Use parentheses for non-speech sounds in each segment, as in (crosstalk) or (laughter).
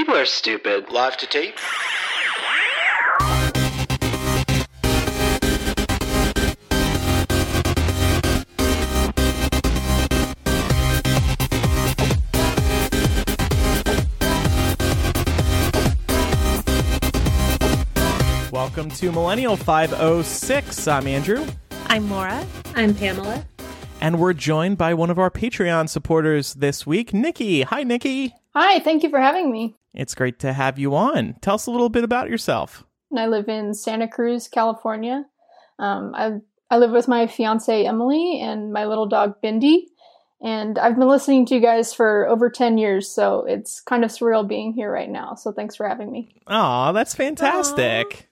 People are stupid. Live to tape. Welcome to Millennial 506. I'm Andrew, I'm Laura. I'm Pamela. and we're joined by one of our Patreon supporters this week, Nikki. Hi, Nikki. Hi, thank you for having me. It's great to have you on. Tell us a little bit about yourself. I live in Santa Cruz, California. Um, I I live with my fiance Emily and my little dog Bindi. And I've been listening to you guys for over 10 years, so it's kind of surreal being here right now. So thanks for having me. Aw, that's fantastic.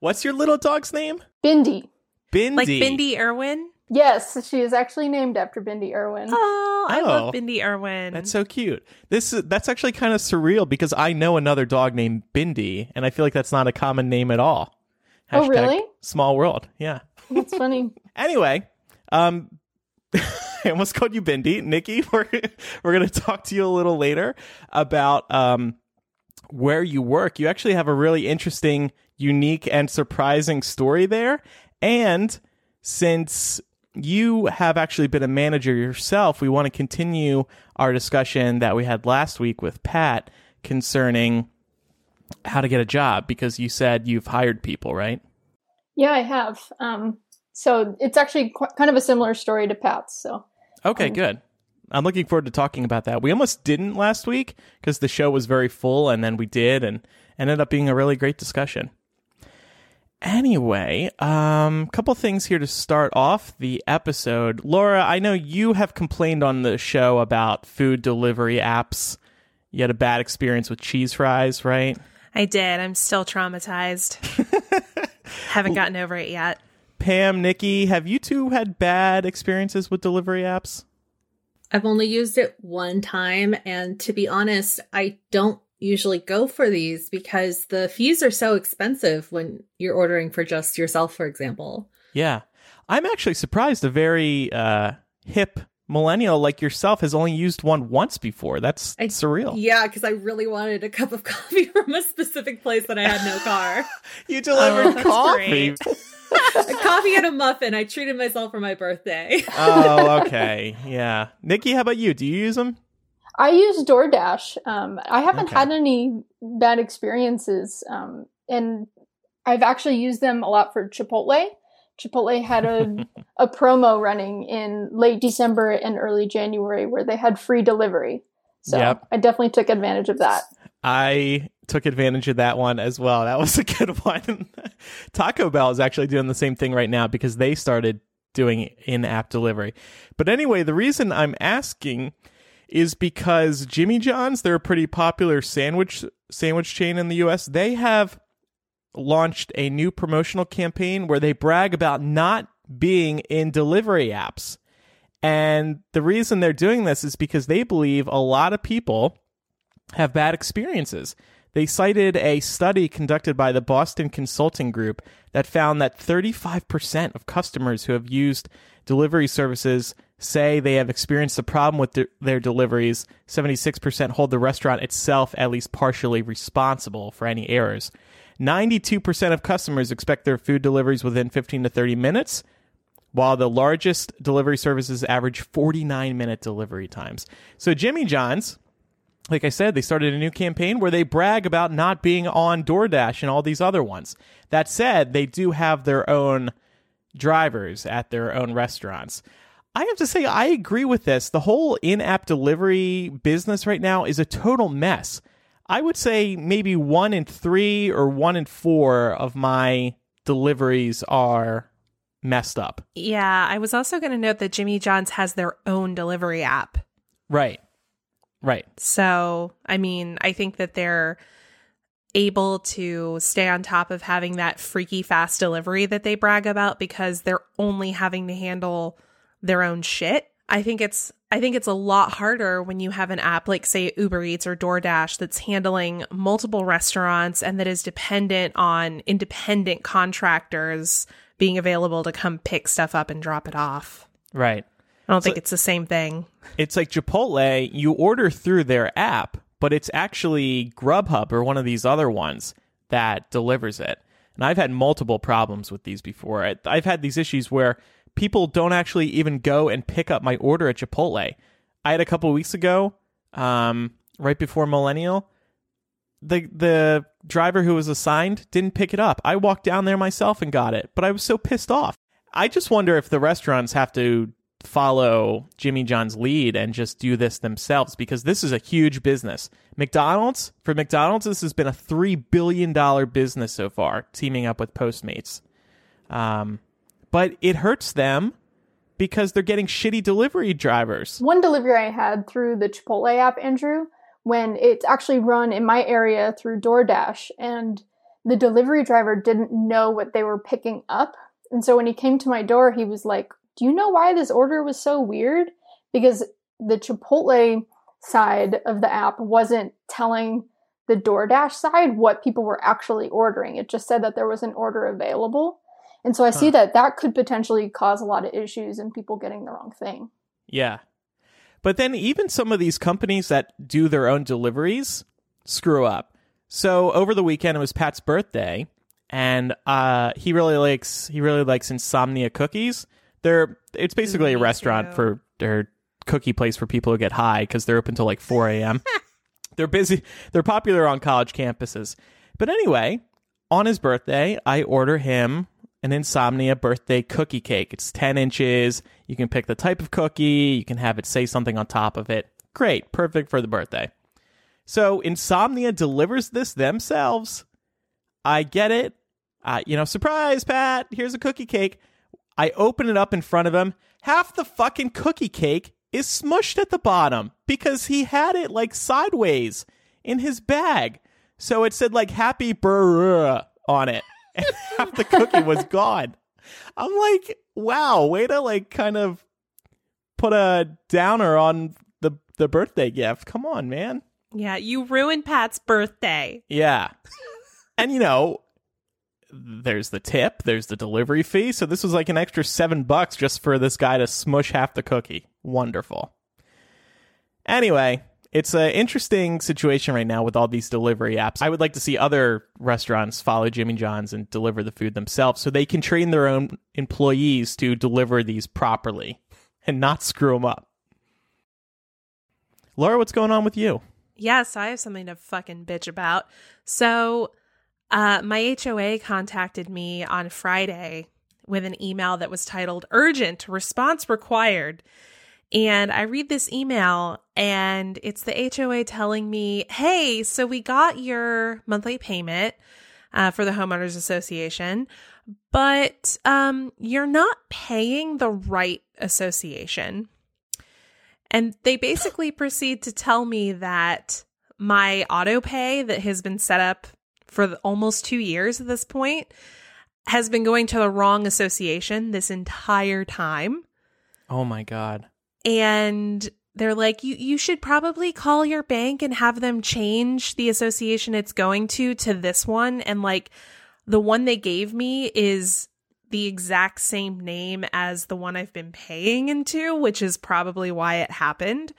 What's your little dog's name? Bindi. Bindi. Like Bindi Irwin. Yes, she is actually named after Bindi Irwin. Oh, I Oh. love Bindi Irwin. That's so cute. This is that's actually kind of surreal because I know another dog named Bindi, and I feel like that's not a common name at all. Oh, really? Small world. Yeah. That's funny. (laughs) Anyway, um, (laughs) I almost called you Bindi, Nikki. (laughs) We're we're gonna talk to you a little later about um where you work. You actually have a really interesting, unique, and surprising story there. And since you have actually been a manager yourself, we want to continue our discussion that we had last week with Pat concerning how to get a job because you said you've hired people, right? Yeah, I have. Um, so it's actually qu- kind of a similar story to Pat's. So Okay, Um, good. I'm looking forward to talking about that. We almost didn't last week because the show was very full, and then we did, and ended up being a really great discussion. Anyway, um, a couple things here to start off the episode. Laura, I know you have complained on the show about food delivery apps. You had a bad experience with cheese fries, right? I did. I'm still traumatized. (laughs) Haven't gotten over it yet. Pam, Nikki, have you two had bad experiences with delivery apps? I've only used it one time, and to be honest, I don't usually go for these because the fees are so expensive when you're ordering for just yourself, for example. Yeah. I'm actually surprised a very uh, hip millennial like yourself has only used one once before. That's I- surreal. Yeah, because I really wanted a cup of (laughs) coffee from a specific place that I had no car. (laughs) You delivered Oh, coffee. (laughs) a coffee and a muffin. I treated myself for my birthday. oh, okay. Yeah. Nikki, how about you? Do you use them? I use DoorDash. Um, I haven't Okay. had any bad experiences, um, and I've actually used them a lot for Chipotle. Chipotle had a (laughs) a promo running in late December and early January where they had free delivery. So Yep. I definitely took advantage of that. I took advantage of that one as well. That was a good (laughs) one. Taco Bell is actually doing the same thing right now because they started doing in app delivery. But anyway, the reason I'm asking is because Jimmy John's, they're a pretty popular sandwich sandwich chain in the US. They have launched a new promotional campaign where they brag about not being in delivery apps. And the reason they're doing this is because they believe a lot of people have bad experiences. They cited a study conducted by the Boston Consulting Group that found that 35% of customers who have used delivery services say they have experienced a problem with their, their deliveries. 76% hold the restaurant itself at least partially responsible for any errors. 92% of customers expect their food deliveries within 15 to 30 minutes, while the largest delivery services average 49 minute delivery times. So, Jimmy John's, like I said, they started a new campaign where they brag about not being on DoorDash and all these other ones. That said, they do have their own drivers at their own restaurants. I have to say, I agree with this. The whole in app delivery business right now is a total mess. I would say maybe one in three or one in four of my deliveries are messed up. Yeah, I was also going to note that Jimmy John's has their own delivery app. Right. Right. So, I mean, I think that they're able to stay on top of having that freaky fast delivery that they brag about because they're only having to handle their own shit. I think it's I think it's a lot harder when you have an app like say Uber Eats or DoorDash that's handling multiple restaurants and that is dependent on independent contractors being available to come pick stuff up and drop it off. Right. I don't So- think it's the same thing. It's like Chipotle, you order through their app, but it's actually Grubhub or one of these other ones that delivers it. And I've had multiple problems with these before. I- I've had these issues where people don't actually even go and pick up my order at Chipotle. I had a couple weeks ago, um, right before Millennial, the the driver who was assigned didn't pick it up. I walked down there myself and got it, but I was so pissed off. I just wonder if the restaurants have to follow Jimmy John's lead and just do this themselves because this is a huge business. McDonald's, for McDonald's, this has been a $3 billion business so far, teaming up with Postmates. Um, but it hurts them because they're getting shitty delivery drivers. One delivery I had through the Chipotle app, Andrew, when it's actually run in my area through DoorDash, and the delivery driver didn't know what they were picking up. And so when he came to my door, he was like, Do you know why this order was so weird? Because the Chipotle side of the app wasn't telling the DoorDash side what people were actually ordering. It just said that there was an order available. And so I see that that could potentially cause a lot of issues and people getting the wrong thing. Yeah. But then even some of these companies that do their own deliveries screw up. So over the weekend it was Pat's birthday and uh he really likes he really likes insomnia cookies. They're it's basically a restaurant too. for their cookie place for people who get high because they're open till like 4 a.m. (laughs) they're busy. They're popular on college campuses. But anyway, on his birthday, I order him an insomnia birthday cookie cake. It's 10 inches. You can pick the type of cookie. You can have it say something on top of it. Great. Perfect for the birthday. So Insomnia delivers this themselves. I get it. Uh, you know, surprise, Pat. Here's a cookie cake. I open it up in front of him. Half the fucking cookie cake is smushed at the bottom because he had it like sideways in his bag. So it said like happy brr on it. And (laughs) half the cookie was gone. I'm like, wow, way to like kind of put a downer on the the birthday gift. Come on, man. Yeah, you ruined Pat's birthday. Yeah. and you know, there's the tip, there's the delivery fee. So this was like an extra seven bucks just for this guy to smush half the cookie. Wonderful. Anyway, it's an interesting situation right now with all these delivery apps. I would like to see other restaurants follow Jimmy John's and deliver the food themselves so they can train their own employees to deliver these properly and not screw them up. Laura, what's going on with you? Yes, I have something to fucking bitch about. So, uh, my HOA contacted me on Friday with an email that was titled Urgent Response Required. And I read this email, and it's the HOA telling me, Hey, so we got your monthly payment uh, for the Homeowners Association, but um, you're not paying the right association. And they basically proceed to tell me that my auto pay that has been set up for the- almost two years at this point has been going to the wrong association this entire time. Oh my God. And they're like, you, you should probably call your bank and have them change the association it's going to to this one. And like the one they gave me is the exact same name as the one I've been paying into, which is probably why it happened.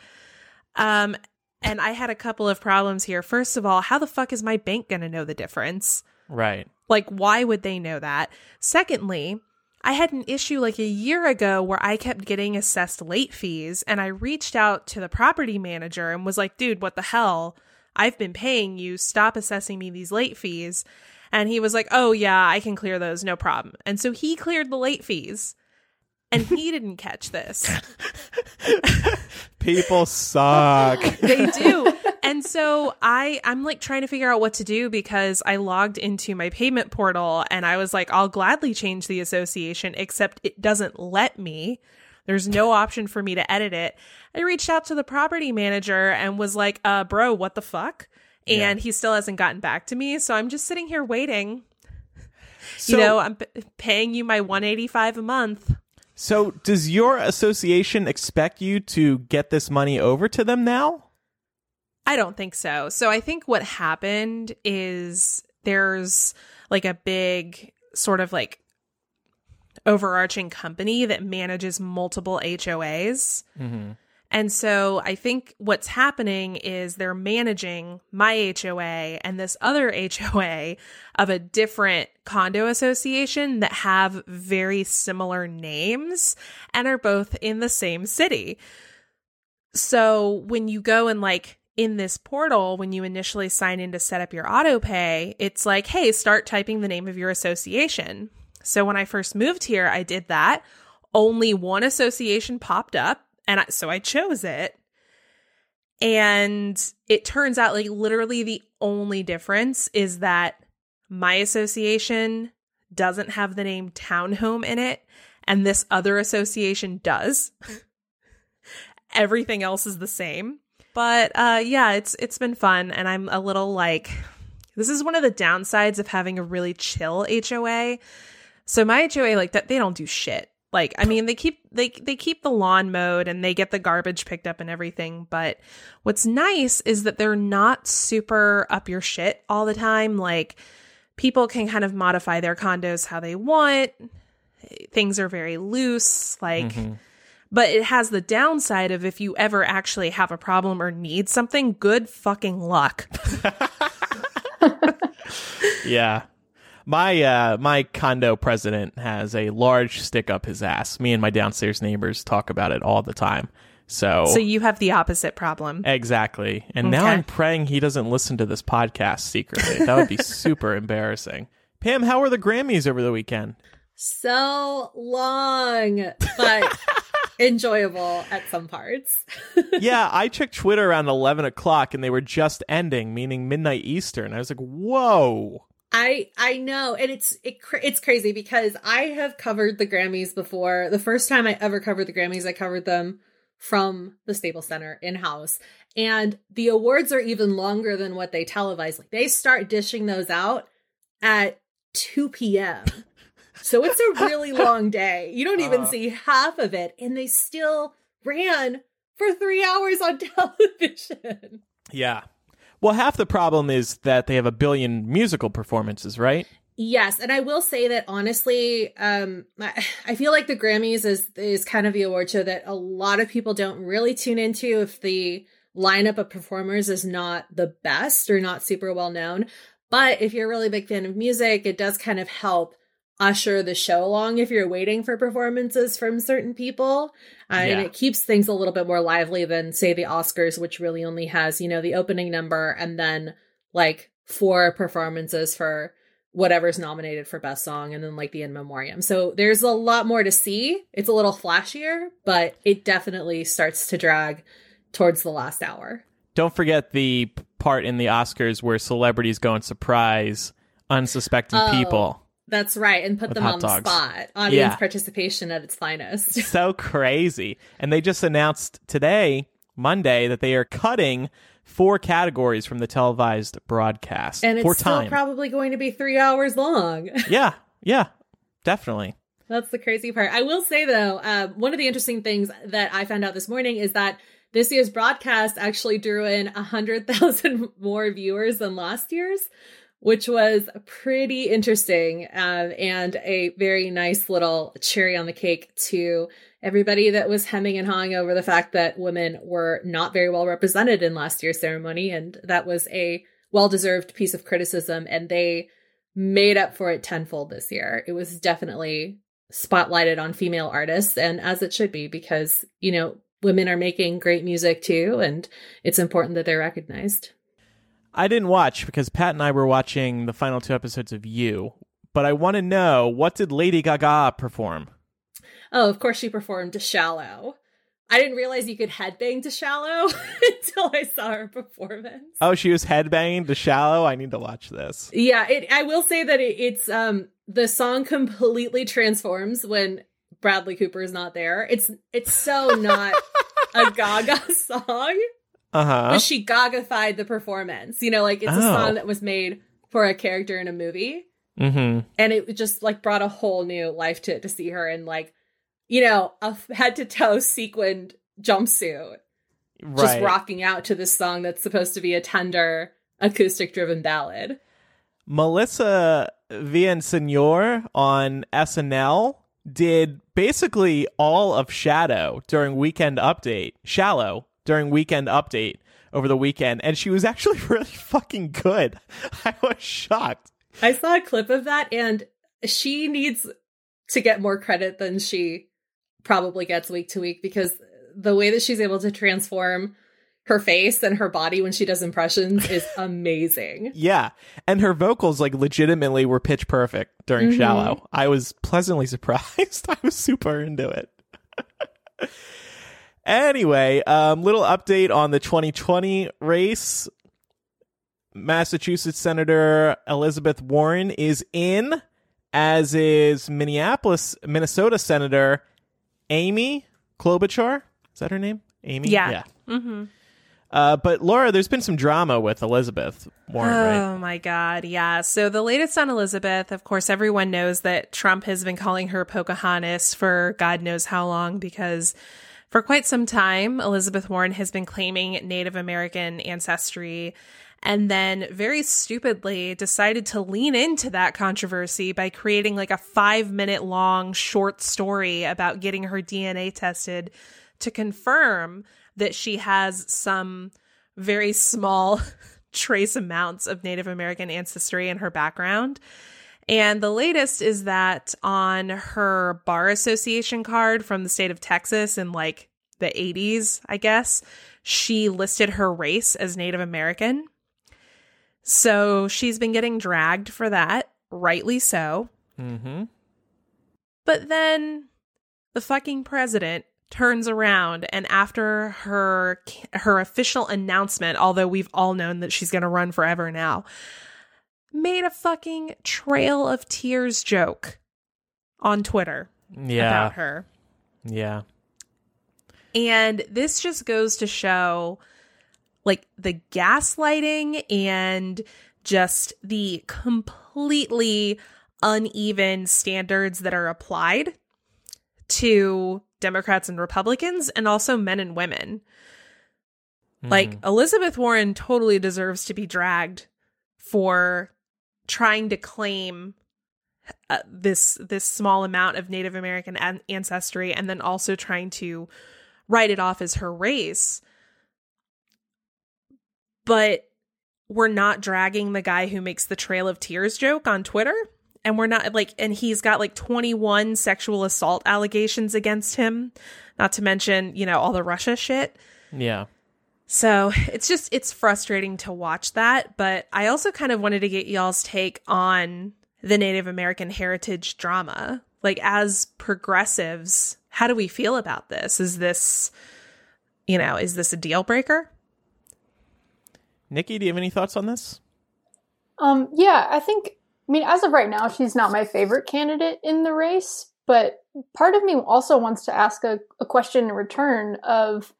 Um, and I had a couple of problems here. First of all, how the fuck is my bank going to know the difference? Right. Like, why would they know that? Secondly, I had an issue like a year ago where I kept getting assessed late fees, and I reached out to the property manager and was like, dude, what the hell? I've been paying you. Stop assessing me these late fees. And he was like, oh, yeah, I can clear those, no problem. And so he cleared the late fees, and he (laughs) didn't catch this. People suck. they do and so i i'm like trying to figure out what to do because i logged into my payment portal and i was like i'll gladly change the association except it doesn't let me. There's no option for me to edit it. I reached out to the property manager and was like uh bro what the fuck? And he still hasn't gotten back to me. So i'm just sitting here waiting. So, you know i'm p- paying you my 185 a month. So does your association expect you to get this money over to them now? I don't think so. So I think what happened is there's like a big sort of like overarching company that manages multiple HOAs. Mm-hmm. And so I think what's happening is they're managing my HOA and this other HOA of a different condo association that have very similar names and are both in the same city. So when you go and like in this portal, when you initially sign in to set up your auto pay, it's like, hey, start typing the name of your association. So when I first moved here, I did that. Only one association popped up and I, so I chose it. And it turns out like literally the only difference is that my association doesn't have the name townhome in it and this other association does. (laughs) Everything else is the same. But uh yeah, it's it's been fun and I'm a little like this is one of the downsides of having a really chill HOA. So my HOA like that they don't do shit. Like, I mean, they keep they they keep the lawn mowed and they get the garbage picked up and everything. But what's nice is that they're not super up your shit all the time. Like, people can kind of modify their condos how they want. Things are very loose. Like, Mm-hmm. But it has the downside of if you ever actually have a problem or need something, good fucking luck. (laughs) Yeah. My uh my condo president has a large stick up his ass. Me and my downstairs neighbors talk about it all the time. So, So you have the opposite problem. exactly. And now I'm praying he doesn't listen to this podcast secretly. That would be (laughs) super embarrassing. Pam, how were the Grammys over the weekend? So long, but (laughs) enjoyable at some parts. (laughs) yeah, I checked Twitter around 11 o'clock and they were just ending, meaning midnight Eastern. I was like, whoa. I I know, and it's it, it's crazy because I have covered the Grammys before. The first time I ever covered the Grammys, I covered them from the Staples Center in house, and the awards are even longer than what they televise. Like they start dishing those out at two p.m. So it's a really (laughs) long day. You don't even Uh. see half of it, and they still ran for three hours on (laughs) television. Yeah. Well, half the problem is that they have a billion musical performances, right? Yes, and I will say that honestly, um, I I feel like the Grammys is is kind of the award show that a lot of people don't really tune into if the lineup of performers is not the best or not super well known. But if you're a really big fan of music, it does kind of help usher the show along if you're waiting for performances from certain people. Uh, And it keeps things a little bit more lively than, say, the Oscars, which really only has, you know, the opening number and then like four performances for whatever's nominated for best song and then like the in memoriam. So there's a lot more to see. It's a little flashier, but it definitely starts to drag towards the last hour. Don't forget the part in the Oscars where celebrities go and surprise unsuspecting Oh. people. That's right, and put them on the spot. Audience Yeah. participation at its finest. (laughs) so crazy. And they just announced today, Monday, that they are cutting four categories from the televised broadcast. and it's still time. probably going to be three hours long. (laughs) yeah, yeah, definitely. That's the crazy part. I will say though, uh, one of the interesting things that I found out this morning is that this year's broadcast actually drew in a hundred thousand (laughs) more viewers than last year's, which was pretty interesting um, and a very nice little cherry on the cake to everybody that was hemming and hawing over the fact that women were not very well represented in last year's ceremony, and that was a well-deserved piece of criticism, and they made up for it tenfold this year. It was definitely spotlighted on female artists and as it should be because you know women are making great music too and it's important that they're recognized I didn't watch because Pat and I were watching the final two episodes of You, but I want to know what did Lady Gaga perform? oh of course she performed to shallow i didn't realize you could headbang to shallow (laughs) until i saw her performance Oh, she was headbanging to Shallow. I need to watch this. yeah it, i will say that it, it's um the song completely transforms when bradley cooper is not there it's it's so not a (laughs) gaga song Uh huh. but she gagafied the performance. You know, like it's a Oh. song that was made for a character in a movie, Mm-hmm. and it just like brought a whole new life to it to see her in like, you know, a head to toe sequined jumpsuit, Right. just rocking out to this song that's supposed to be a tender acoustic driven ballad. Melissa Villaseñor on SNL did basically all of Shadow during Weekend Update, Shallow during Weekend Update over the weekend, and she was actually (laughs) really fucking good. I was shocked. I saw a clip of that, and she needs to get more credit than she probably gets week to week because the way that she's able to transform her face and her body when she does impressions is (laughs) amazing. Yeah. And her vocals like legitimately were pitch perfect during Mhm. Shallow. I was pleasantly (laughs) surprised. I was super into it. Anyway, um little update on the 2020 race. Massachusetts Senator Elizabeth Warren is in, as is Minneapolis, Minnesota Senator Amy Klobuchar. Is that her name? Amy? Yeah. Yeah. Mm-hmm. Uh, but Laura, there's been some drama with Elizabeth Warren, right? Oh my God. Yeah. So the latest on Elizabeth, of course, everyone knows that Trump has been calling her Pocahontas for God knows how long because for quite some time, Elizabeth Warren has been claiming Native American ancestry and then very stupidly decided to lean into that controversy by creating like a five minute long short story about getting her DNA tested to confirm that she has some very small (laughs) trace amounts of Native American ancestry in her background. And the latest is that on her bar association card from the state of Texas in like the 80s, I guess, she listed her race as Native American. So she's been getting dragged for that, rightly so. Mm-hmm. But then the fucking president turns around and after her her official announcement, although we've all known that she's going to run forever now, made a fucking trail of tears joke on Twitter Yeah. about her. Yeah. And this just goes to show like the gaslighting and just the completely uneven standards that are applied to Democrats and Republicans and also men and women. Like mm-hmm. Elizabeth Warren totally deserves to be dragged for trying to claim uh, this this small amount of Native American an- ancestry and then also trying to write it off as her race. But we're not dragging the guy who makes the Trail of Tears joke on Twitter. And we're not like, and he's got like 21 sexual assault allegations against him, not to mention, you know, all the Russia shit. yeah. So it's just, it's frustrating to watch that. But I also kind of wanted to get y'all's take on the Native American heritage drama. Like, as progressives, how do we feel about this? Is this, you know, is this a deal breaker? Nikki, do you have any thoughts on this? Um, yeah, I think. I mean, as of right now, she's not my favorite candidate in the race. But part of me also wants to ask a, a question in return: of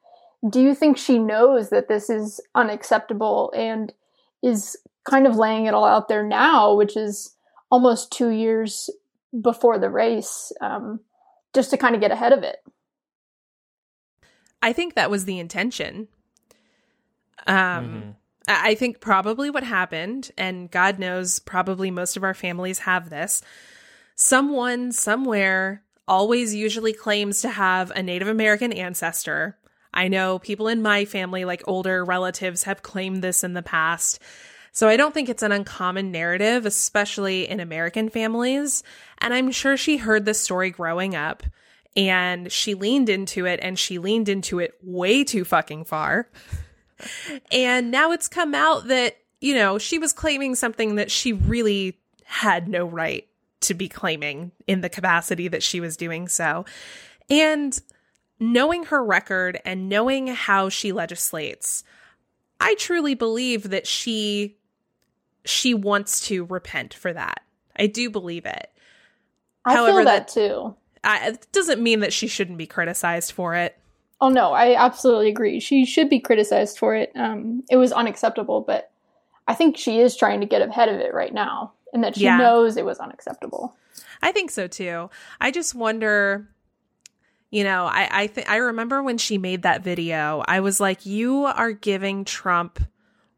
Do you think she knows that this is unacceptable and is kind of laying it all out there now, which is almost two years before the race, um, just to kind of get ahead of it? I think that was the intention. Um, I I think probably what happened, and God knows, probably most of our families have this. Someone somewhere always usually claims to have a Native American ancestor. I know people in my family, like older relatives, have claimed this in the past. So I don't think it's an uncommon narrative, especially in American families. And I'm sure she heard this story growing up and she leaned into it and she leaned into it way too fucking far. And now it's come out that, you know, she was claiming something that she really had no right to be claiming in the capacity that she was doing so. And knowing her record and knowing how she legislates, I truly believe that she she wants to repent for that. I do believe it. I However, feel that that- too. I, it doesn't mean that she shouldn't be criticized for it. Oh no, I absolutely agree. She should be criticized for it. Um, it was unacceptable, but I think she is trying to get ahead of it right now, and that she Yeah. knows it was unacceptable. I think so too. I just wonder, you know, I I think I remember when she made that video, I was like, you are giving Trump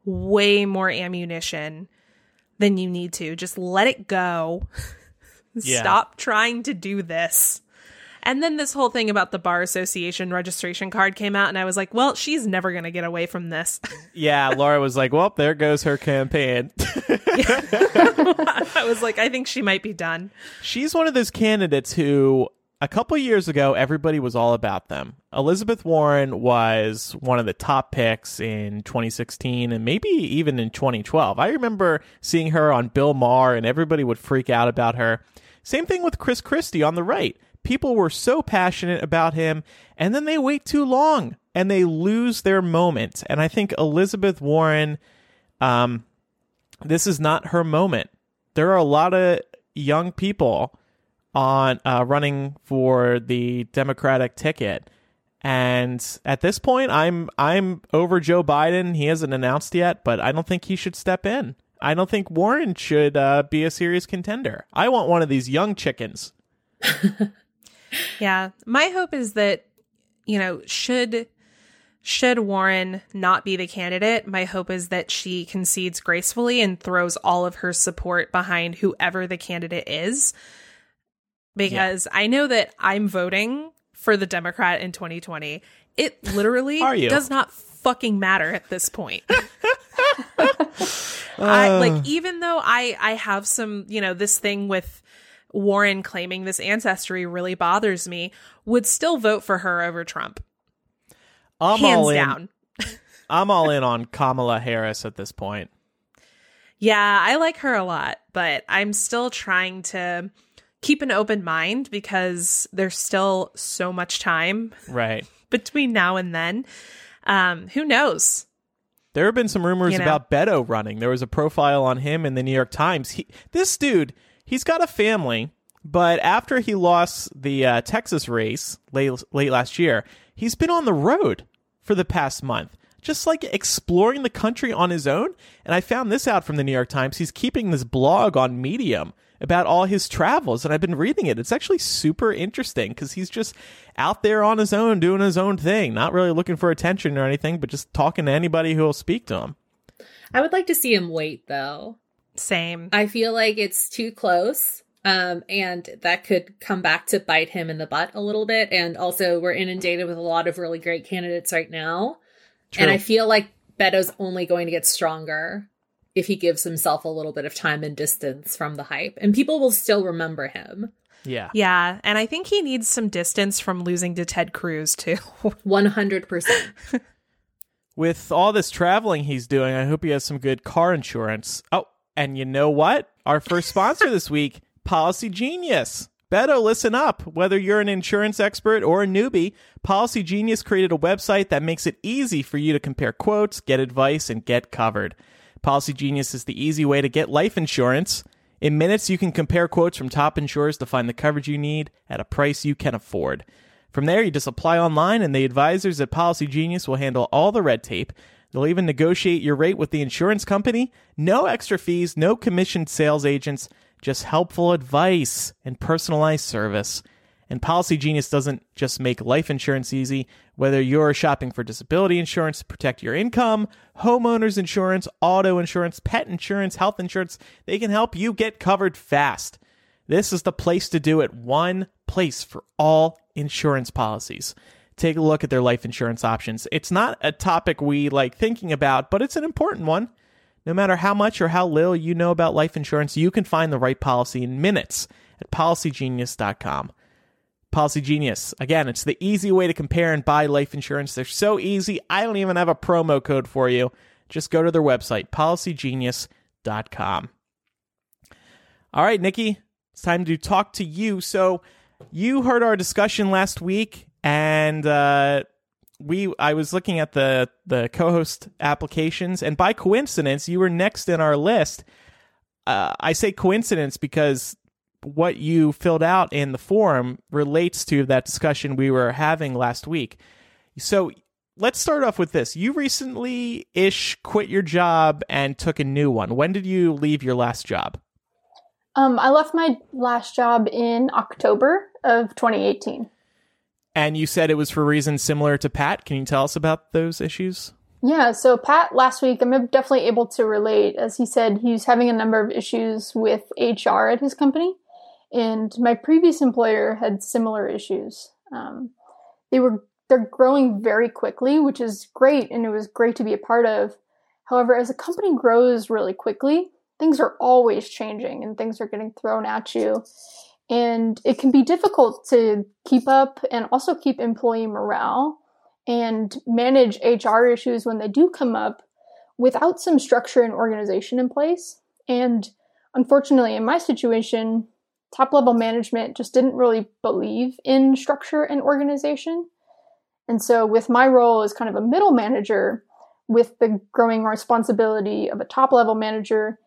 way more ammunition than you need to. Just let it go. (laughs) Yeah. Stop trying to do this. And then this whole thing about the bar association registration card came out, and I was like, well, she's never going to get away from this. (laughs) Yeah, Laura was like, "Well, there goes her campaign." (laughs) I was like, I think she might be done. She's one of those candidates who a couple years ago everybody was all about them. Elizabeth Warren was one of the top picks in 2016 and maybe even in 2012. I remember seeing her on Bill Maher and everybody would freak out about her. Same thing with Chris Christie on the right. People were so passionate about him and then they wait too long and they lose their moment. And I think Elizabeth Warren um this is not her moment. There are a lot of young people on uh, running for the Democratic ticket, and at this point, I'm I'm over Joe Biden. He hasn't announced yet, but I don't think he should step in. I don't think Warren should uh, be a serious contender. I want one of these young chickens. (laughs) Yeah. My hope is that, you know, should should Warren not be the candidate, my hope is that she concedes gracefully and throws all of her support behind whoever the candidate is. Because I know that I'm voting for the Democrat in 2020. It literally does not fucking matter at this point. I uh. like even though I I have some, you know, this thing with Warren claiming this ancestry really bothers me, would still vote for her over Trump. I'm Hands all in. down. (laughs) I'm all in on Kamala Harris at this point. Yeah, I like her a lot, but I'm still trying to keep an open mind because there's still so much time Right. (laughs) between now and then. Um, who knows? There have been some rumors You know? about Beto running. There was a profile on him in the New York Times. He, this dude, he's got a family, but after he lost the uh, Texas race late late last year, he's been on the road for the past month, just like exploring the country on his own. And I found this out from the New York Times. He's keeping this blog on Medium about all his travels, and I've been reading it. It's actually super interesting because he's just out there on his own doing his own thing, not really looking for attention or anything, but just talking to anybody who will speak to him. I would like to see him wait though. Same. I feel like it's too close. Um, and that could come back to bite him in the butt a little bit. And also, we're inundated with a lot of really great candidates right now. True. And I feel like Beto's only going to get stronger if he gives himself a little bit of time and distance from the hype. And people will still remember him. Yeah. Yeah, and I think he needs some distance from losing to Ted Cruz too. (laughs) 100%. (laughs) With all this traveling he's doing, I hope he has some good car insurance. Oh, and you know what? Our first sponsor this (laughs) week, Policy Genius. Beto, listen up. Whether you're an insurance expert or a newbie, Policy Genius created a website that makes it easy for you to compare quotes, get advice, and get covered. Policy Genius is the easy way to get life insurance. In minutes, you can compare quotes from top insurers to find the coverage you need at a price you can afford. From there, you just apply online, and the advisors at Policy Genius will handle all the red tape. They'll even negotiate your rate with the insurance company. No extra fees, no commissioned sales agents, just helpful advice and personalized service. And Policy Genius doesn't just make life insurance easy. Whether you're shopping for disability insurance to protect your income, homeowners insurance, auto insurance, pet insurance, health insurance, they can help you get covered fast. This is the place to do it. One place for all insurance policies. Take a look at their life insurance options. It's not a topic we like thinking about, but it's an important one. No matter how much or how little you know about life insurance, you can find the right policy in minutes at policygenius.com. Policy Genius. Again, it's the easy way to compare and buy life insurance. They're so easy. I don't even have a promo code for you. Just go to their website, policygenius.com. All right, Nikki, it's time to talk to you. So, you heard our discussion last week, and uh, we I was looking at the the co-host applications, and by coincidence, you were next in our list. Uh, I say coincidence because what you filled out in the forum relates to that discussion we were having last week. So let's start off with this. You recently ish quit your job and took a new one. When did you leave your last job? Um, I left my last job in October of 2018. And you said it was for reasons similar to Pat. Can you tell us about those issues? Yeah, so Pat last week, I'm definitely able to relate. As he said, he's having a number of issues with HR at his company. And my previous employer had similar issues. Um, they were they're growing very quickly, which is great, and it was great to be a part of. However, as a company grows really quickly, things are always changing and things are getting thrown at you. And it can be difficult to keep up and also keep employee morale and manage HR issues when they do come up without some structure and organization in place. And unfortunately, in my situation, top level management just didn't really believe in structure and organization. And so, with my role as kind of a middle manager, with the growing responsibility of a top level manager,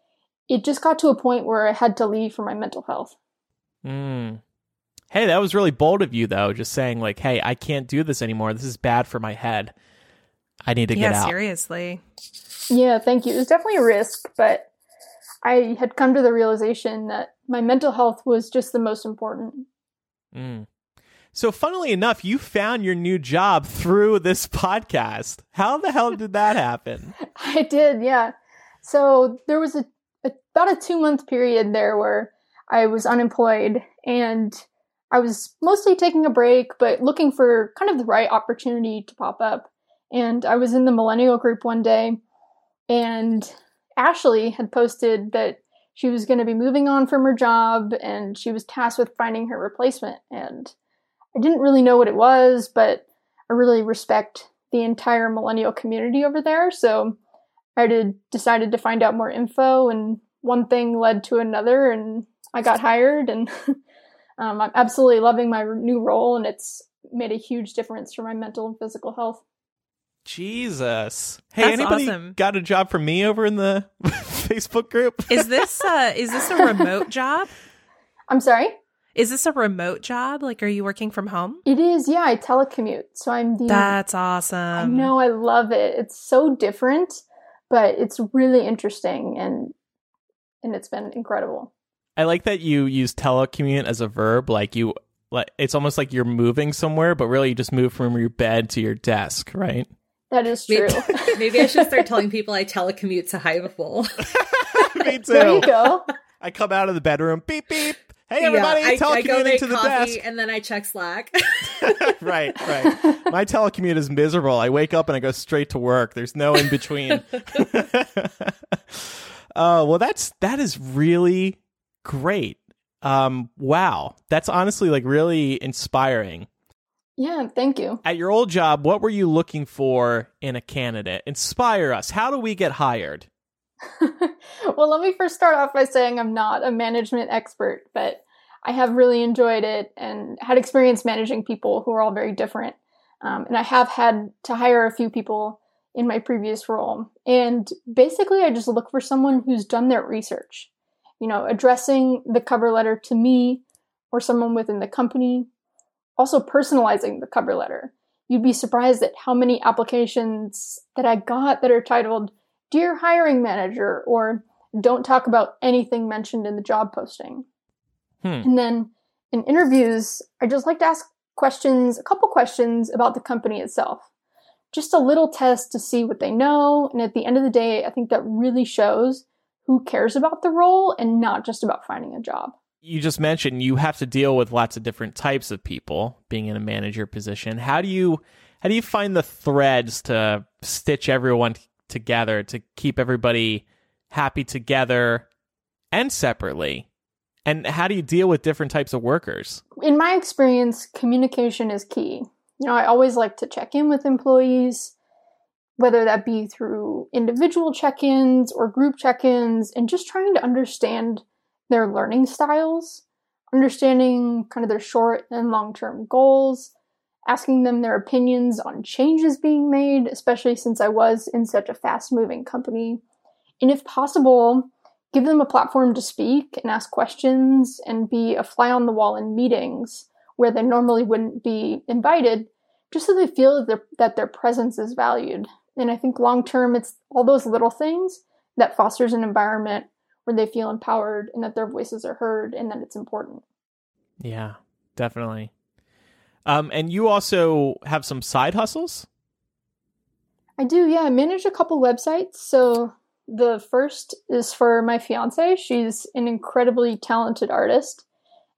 it just got to a point where I had to leave for my mental health. Mm. Hey, that was really bold of you, though, just saying, like, hey, I can't do this anymore. This is bad for my head. I need to yeah, get out. seriously. Yeah, thank you. It was definitely a risk, but I had come to the realization that my mental health was just the most important. Mm. So, funnily enough, you found your new job through this podcast. How the hell did that happen? (laughs) I did, yeah. So, there was a, a about a two month period there where I was unemployed and I was mostly taking a break, but looking for kind of the right opportunity to pop up. And I was in the millennial group one day, and Ashley had posted that she was going to be moving on from her job and she was tasked with finding her replacement. And I didn't really know what it was, but I really respect the entire millennial community over there. So I did, decided to find out more info, and one thing led to another, and I got hired. And (laughs) um, I'm absolutely loving my new role, and it's made a huge difference for my mental and physical health. Jesus. Hey, That's anybody awesome. got a job for me over in the (laughs) Facebook group? Is this uh is this a remote (laughs) job? I'm sorry? Is this a remote job? Like are you working from home? It is, yeah, I telecommute. So I'm the That's awesome. I know I love it. It's so different, but it's really interesting and and it's been incredible. I like that you use telecommute as a verb. Like you, like it's almost like you're moving somewhere, but really you just move from your bed to your desk, right? That is true. Maybe, (laughs) maybe I should start telling (laughs) people I telecommute to Hiveful. (laughs) Me too. there you too. go. I come out of the bedroom, beep beep. Hey everybody, yeah, I, I go telecommuting make to the coffee desk. and then I check Slack. right, right. My telecommute is miserable. I wake up and I go straight to work. There's no in between. uh, well, that's that is really great. Um, wow, that's honestly like really inspiring. Yeah, thank you. At your old job, what were you looking for in a candidate? Inspire us. How do we get hired? (laughs) well, let me first start off by saying I'm not a management expert, but I have really enjoyed it and had experience managing people who are all very different. Um, and I have had to hire a few people in my previous role. And basically, I just look for someone who's done their research, you know, addressing the cover letter to me or someone within the company, also personalizing the cover letter. You'd be surprised at how many applications that I got that are titled, Dear Hiring Manager, or Don't Talk About Anything Mentioned in the Job Posting. Hmm. And then in interviews, I just like to ask questions, a couple questions about the company itself. Just a little test to see what they know. And at the end of the day, I think that really shows who cares about the role and not just about finding a job. You just mentioned you have to deal with lots of different types of people being in a manager position. How do you how do you find the threads to stitch everyone together to keep everybody happy together and separately? And how do you deal with different types of workers? In my experience, communication is key. You know, I always like to check in with employees, whether that be through individual check ins or group check ins, and just trying to understand their learning styles, understanding kind of their short and long term goals, asking them their opinions on changes being made, especially since I was in such a fast moving company. And if possible, give them a platform to speak and ask questions and be a fly on the wall in meetings where they normally wouldn't be invited, just so they feel that their, that their presence is valued. And I think long term, it's all those little things that fosters an environment where they feel empowered and that their voices are heard and that it's important. Yeah, definitely. Um, and you also have some side hustles? I do, yeah. I manage a couple websites. So the first is for my fiance. She's an incredibly talented artist.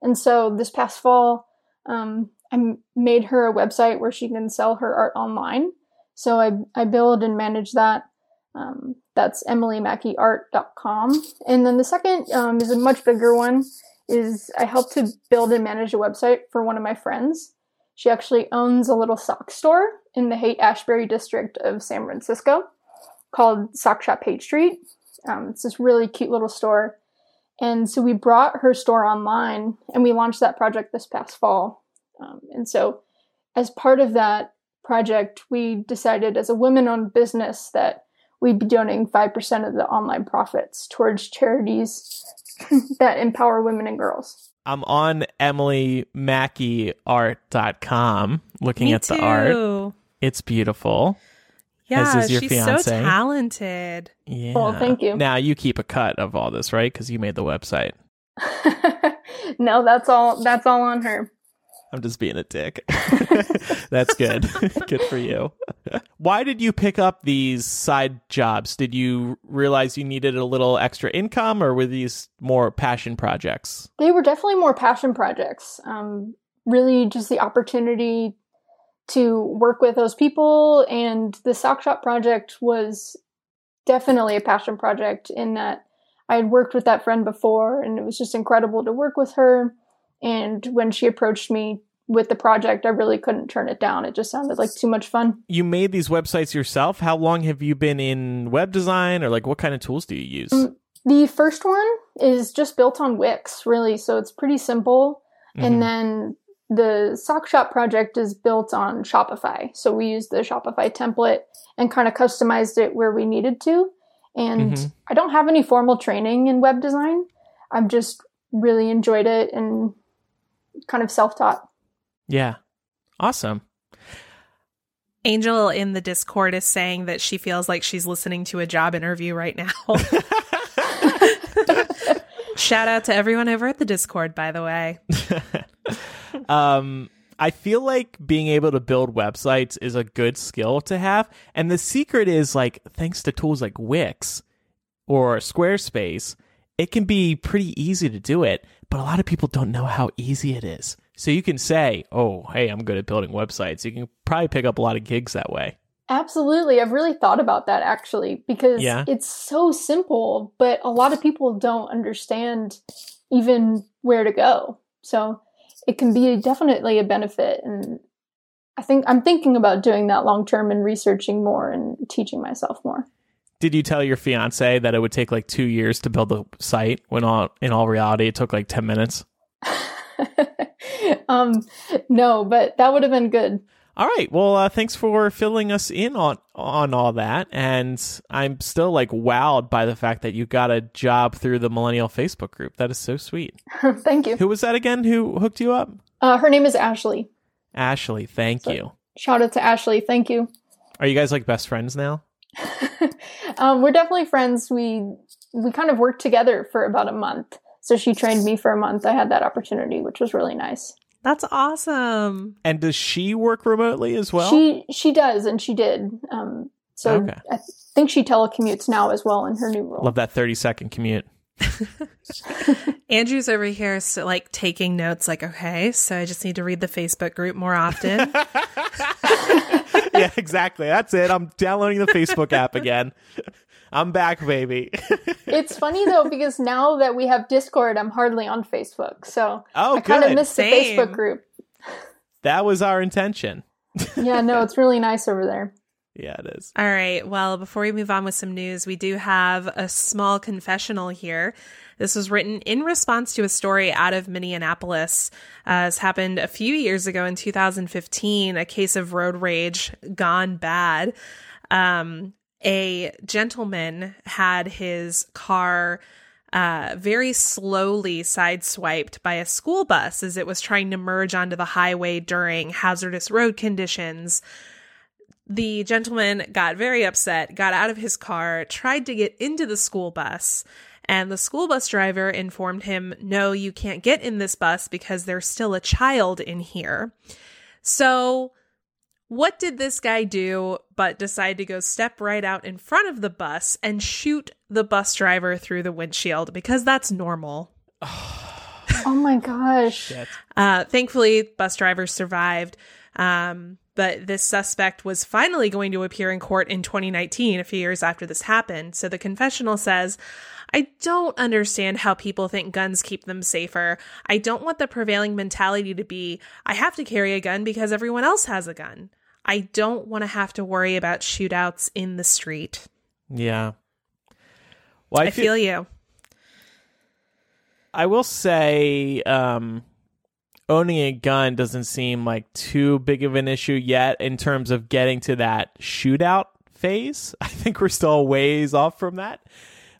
And so this past fall, um, I made her a website where she can sell her art online. So I, I build and manage that. Um, that's emilymackeyart.com. And then the second um, is a much bigger one. Is I helped to build and manage a website for one of my friends. She actually owns a little sock store in the Haight Ashbury district of San Francisco called Sock Shop Haight Street. Um, it's this really cute little store. And so we brought her store online and we launched that project this past fall. Um, and so, as part of that project, we decided as a women owned business that we'd be donating 5% of the online profits towards charities (laughs) that empower women and girls. I'm on emilymackeyart.com looking Me at the art. too. It's beautiful. Yeah, is your she's fiance. so talented. Yeah. Well, thank you. Now you keep a cut of all this, right? Because you made the website. (laughs) no, that's all that's all on her. I'm just being a dick. (laughs) (laughs) That's good. (laughs) good for you. Why did you pick up these side jobs? Did you realize you needed a little extra income or were these more passion projects? They were definitely more passion projects. Um, really just the opportunity to work with those people and the sock shop project was definitely a passion project in that I had worked with that friend before and it was just incredible to work with her. And when she approached me with the project, I really couldn't turn it down. It just sounded like too much fun. You made these websites yourself. How long have you been in web design or like what kind of tools do you use? Mm. The first one is just built on Wix, really. So it's pretty simple. Mhm. And then the sock shop project is built on Shopify. So we used the Shopify template and kind of customized it where we needed to. And Mhm. I don't have any formal training in web design. I've just really enjoyed it and kind of self taught. yeah. Awesome. Angel in the Discord is saying that she feels like she's listening to a job interview right now. (laughs) Shout out to everyone over at the Discord, by the way. (laughs) um I feel like being able to build websites is a good skill to have. And the secret is like thanks to tools like Wix or Squarespace, it can be pretty easy to do it, but a lot of people don't know how easy it is. So you can say, "Oh, hey, I'm good at building websites." You can probably pick up a lot of gigs that way. Absolutely. I've really thought about that actually because Yeah. it's so simple, but a lot of people don't understand even where to go. So it can be definitely a benefit. And I think I'm thinking about doing that long term and researching more and teaching myself more. Did you tell your fiance that it would take like 2 years to build the site when all in all reality it took like 10 minutes? (laughs) um, no, but that would have been good. All right. Well, uh, thanks for filling us in on on all that, and I'm still like wowed by the fact that you got a job through the Millennial Facebook group. That is so sweet. (laughs) Thank you. Who was that again? Who hooked you up? Uh, her name is Ashley. Ashley. Thank So- you. Shout out to Ashley. Thank you. Are you guys like best friends now? (laughs) um, we're definitely friends. We we kind of worked together for about a month. So she trained me for a month. I had that opportunity, which was really nice. That's awesome. And does she work remotely as well? she she does, and she did. Um, so Okay. I think she telecommutes now as well in her new role. Love that 30 second commute. (laughs) Andrew's over here, so like taking notes, like, okay, so I just need to read the Facebook group more often. (laughs) yeah, exactly. That's it. I'm downloading the Facebook app again. I'm back, baby. (laughs) It's funny though because now that we have Discord, I'm hardly on Facebook, so oh, I kind of good. miss the Facebook group. that was our intention. Yeah, no, it's really nice over there. Yeah, it is. All right. Well, before we move on with some news, we do have a small confessional here. This was written in response to a story out of Minneapolis. Uh, this happened a few years ago in 2015, a case of road rage gone bad. Um, a gentleman had his car uh, very slowly sideswiped by a school bus as it was trying to merge onto the highway during hazardous road conditions. The gentleman got very upset, got out of his car, tried to get into the school bus, and the school bus driver informed him, No, you can't get in this bus because there's still a child in here. So, what did this guy do but decide to go step right out in front of the bus and shoot the bus driver through the windshield because that's normal? Oh my gosh. Uh, thankfully, bus drivers survived. Um, but this suspect was finally going to appear in court in 2019, a few years after this happened. So the confessional says, I don't understand how people think guns keep them safer. I don't want the prevailing mentality to be, I have to carry a gun because everyone else has a gun. I don't want to have to worry about shootouts in the street. Yeah. Well, I, feel you. I will say, um, owning a gun doesn't seem like too big of an issue yet in terms of getting to that shootout phase. (laughs) I think we're still ways off from that.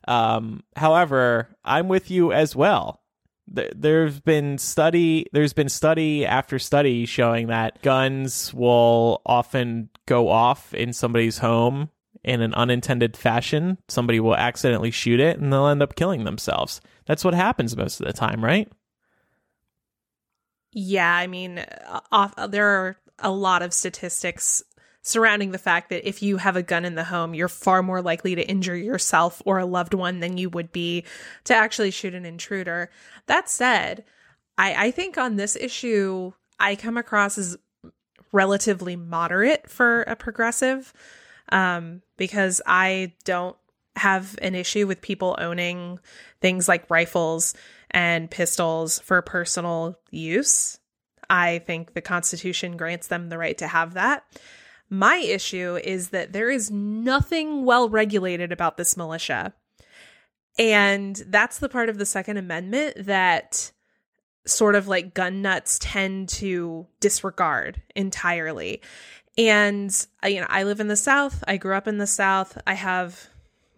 Um, however, I'm with you as well. There's been study. There's been study after study showing that guns will often go off in somebody's home in an unintended fashion. Somebody will accidentally shoot it, and they'll end up killing themselves. That's what happens most of the time, right? Yeah, I mean, uh, off, there are a lot of statistics surrounding the fact that if you have a gun in the home, you're far more likely to injure yourself or a loved one than you would be to actually shoot an intruder. That said, I, I think on this issue, I come across as relatively moderate for a progressive um, because I don't have an issue with people owning things like rifles and pistols for personal use. I think the Constitution grants them the right to have that. My issue is that there is nothing well regulated about this militia. And that's the part of the Second Amendment that sort of like gun nuts tend to disregard entirely. And you know, I live in the South. I grew up in the South. I have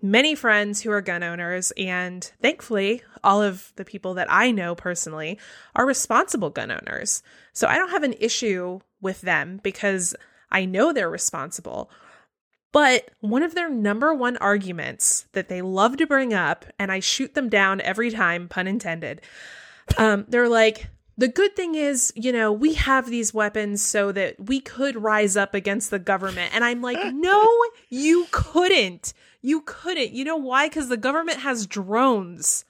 many friends who are gun owners, and thankfully, all of the people that I know personally are responsible gun owners. So I don't have an issue with them because I know they're responsible. But one of their number one arguments that they love to bring up, and I shoot them down every time, pun intended, um, they're like, the good thing is, you know, we have these weapons so that we could rise up against the government. And I'm like, (laughs) no, you couldn't. You couldn't. You know why? Because the government has drones.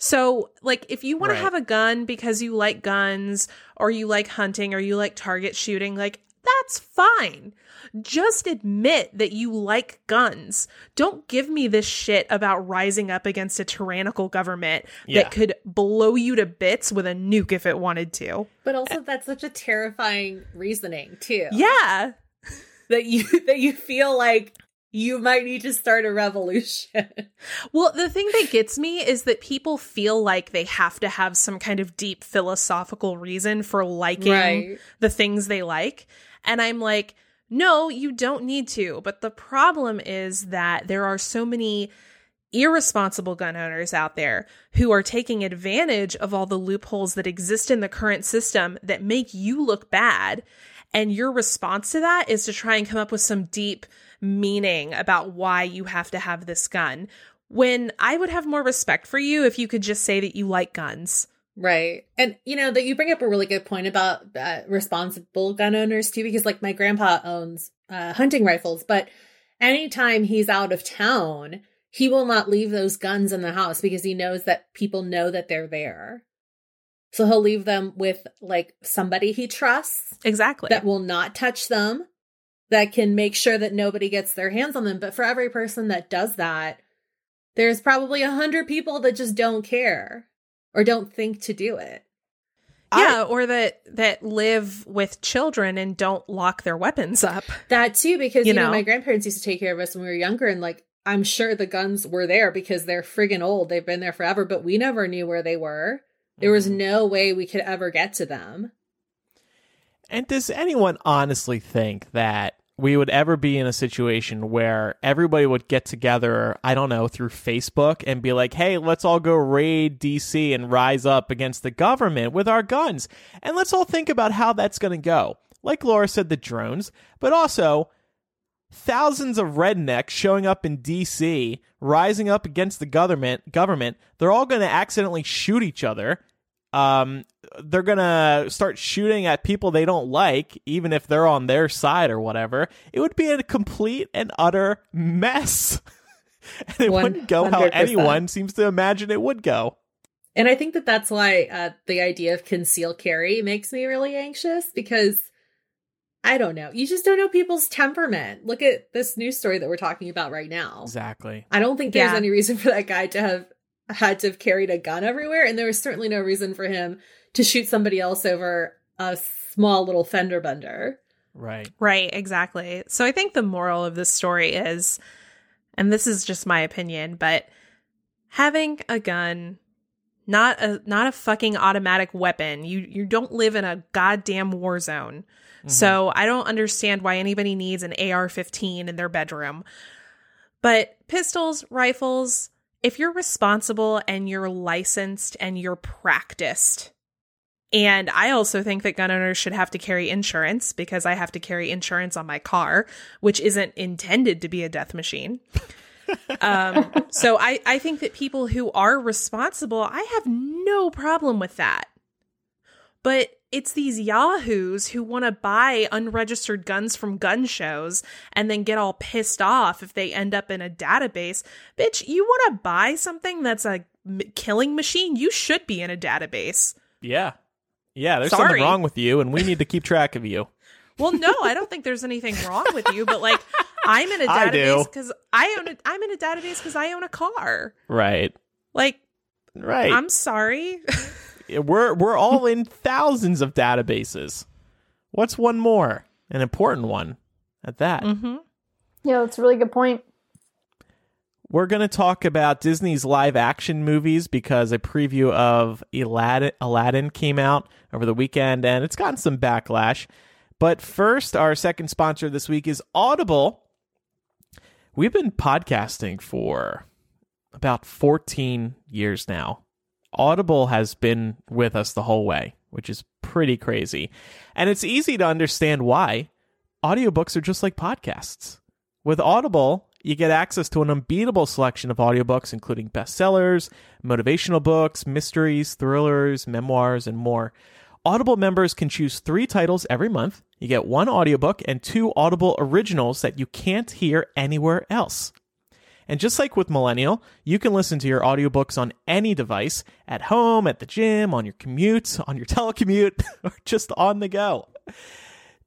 So, like, if you want Right. to have a gun because you like guns or you like hunting or you like target shooting, like, that's fine. Just admit that you like guns. Don't give me this shit about rising up against a tyrannical government Yeah. that could blow you to bits with a nuke if it wanted to. But also, that's such a terrifying reasoning too. Yeah. that you (laughs) that you feel like you might need to start a revolution. (laughs) Well, the thing that gets me is that people feel like they have to have some kind of deep philosophical reason for liking Right. the things they like. And I'm like, no, you don't need to. But the problem is that there are so many irresponsible gun owners out there who are taking advantage of all the loopholes that exist in the current system that make you look bad. And your response to that is to try and come up with some deep meaning about why you have to have this gun. When I would have more respect for you if you could just say that you like guns. Right. And you know that you bring up a really good point about uh, responsible gun owners too because like my grandpa owns uh, hunting rifles, but anytime he's out of town, he will not leave those guns in the house because he knows that people know that they're there. So he'll leave them with like somebody he trusts Exactly. that will not touch them, that can make sure that nobody gets their hands on them. But for every person that does that, there's probably a hundred people that just don't care or don't think to do it. yeah, or that that live with children and don't lock their weapons up. That too, because You you, know, know? my grandparents used to take care of us when we were younger, and like I'm sure the guns were there because they're friggin' old. They've been there forever, but we never knew where they were. There was mm. no way we could ever get to them. And does anyone honestly think that we would ever be in a situation where everybody would get together, I don't know, through Facebook and be like, hey, let's all go raid DC and rise up against the government with our guns? And let's all think about how that's going to go. Like Laura said, the drones, but also thousands of rednecks showing up in DC, rising up against the government. Government, they're all going to accidentally shoot each other. Um, they're going to start shooting at people they don't like, even if they're on their side or whatever. It would be a complete and utter mess. (laughs) and it wouldn't go how anyone seems to imagine it would go. And I think that that's why uh, the idea of conceal carry makes me really anxious because I don't know. You just don't know people's temperament. Look at this news story that we're talking about right now. Exactly. I don't think there's Yeah. any reason for that guy to have had to have carried a gun everywhere. And there was certainly no reason for him to shoot somebody else over a small little fender bender. Right. Right, exactly. So I think the moral of this story is, and this is just my opinion, but having a gun, not a not a fucking automatic weapon. You you don't live in a goddamn war zone. Mm-hmm. So I don't understand why anybody needs an AR-15 in their bedroom. But pistols, rifles, if you're responsible and you're licensed and you're practiced, and I also think that gun owners should have to carry insurance because I have to carry insurance on my car, which isn't intended to be a death machine. (laughs) um, so I, I think that people who are responsible, I have no problem with that. But it's these yahoos who want to buy unregistered guns from gun shows and then get all pissed off if they end up in a database. Bitch, you want to buy something that's a m- killing machine? You should be in a database. Yeah. Yeah, there's Sorry. something wrong with you, and we need to keep track of you. (laughs) Well, no, I don't think there's anything wrong with you, but like I'm in a (laughs) I do. database because I own a I'm in a database because I own a car. Right. Like, Right. I'm sorry. (laughs) we're we're all in thousands of databases. What's one more? An important one at that. Mm-hmm. Yeah, that's a really good point. We're going to talk about Disney's live action movies because a preview of Aladdin, Aladdin came out over the weekend and it's gotten some backlash. But first, our second sponsor this week is Audible. We've been podcasting for about 14 years now. Audible has been with us the whole way, which is pretty crazy. And it's easy to understand why. Audiobooks are just like podcasts. With Audible, you get access to an unbeatable selection of audiobooks, including bestsellers, motivational books, mysteries, thrillers, memoirs, and more. Audible members can choose three titles every month. You get one audiobook and two Audible originals that you can't hear anywhere else. And just like with Millennial, you can listen to your audiobooks on any device at home, at the gym, on your commute, on your (laughs) telecommute, or just on the go.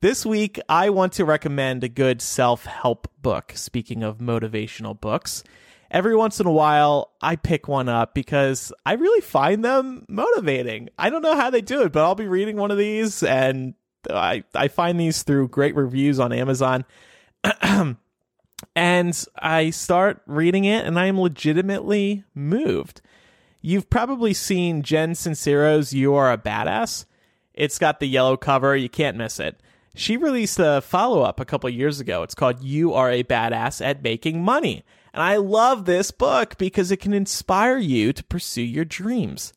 This week, I want to recommend a good self help book. Speaking of motivational books, every once in a while, I pick one up because I really find them motivating. I don't know how they do it, but I'll be reading one of these and I, I find these through great reviews on Amazon. (clears throat) and I start reading it and I am legitimately moved. You've probably seen Jen Sincero's You Are a Badass. It's got the yellow cover, you can't miss it. She released a follow up a couple years ago. It's called You Are a Badass at Making Money. And I love this book because it can inspire you to pursue your dreams,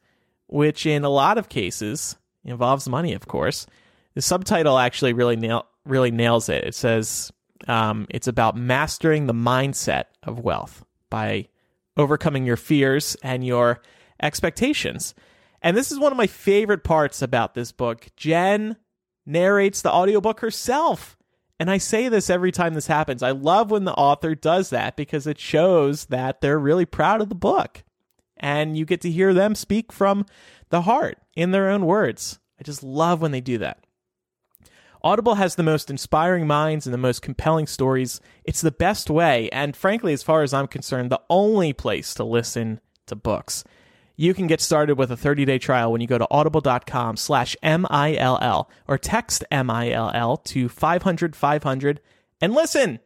which in a lot of cases involves money, of course. The subtitle actually really nail, really nails it. It says um, it's about mastering the mindset of wealth by overcoming your fears and your expectations. And this is one of my favorite parts about this book. Jen narrates the audiobook herself. And I say this every time this happens. I love when the author does that because it shows that they're really proud of the book. And you get to hear them speak from the heart in their own words. I just love when they do that. Audible has the most inspiring minds and the most compelling stories. It's the best way, and frankly, as far as I'm concerned, the only place to listen to books. You can get started with a 30-day trial when you go to audible.com slash M-I-L-L or text M-I-L-L to 500-500 and listen.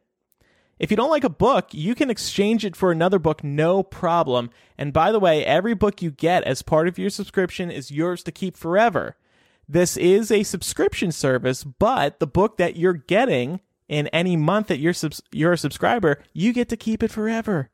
If you don't like a book, you can exchange it for another book, no problem. And by the way, every book you get as part of your subscription is yours to keep forever. This is a subscription service, but the book that you're getting in any month that you're, subs- you're a subscriber, you get to keep it forever.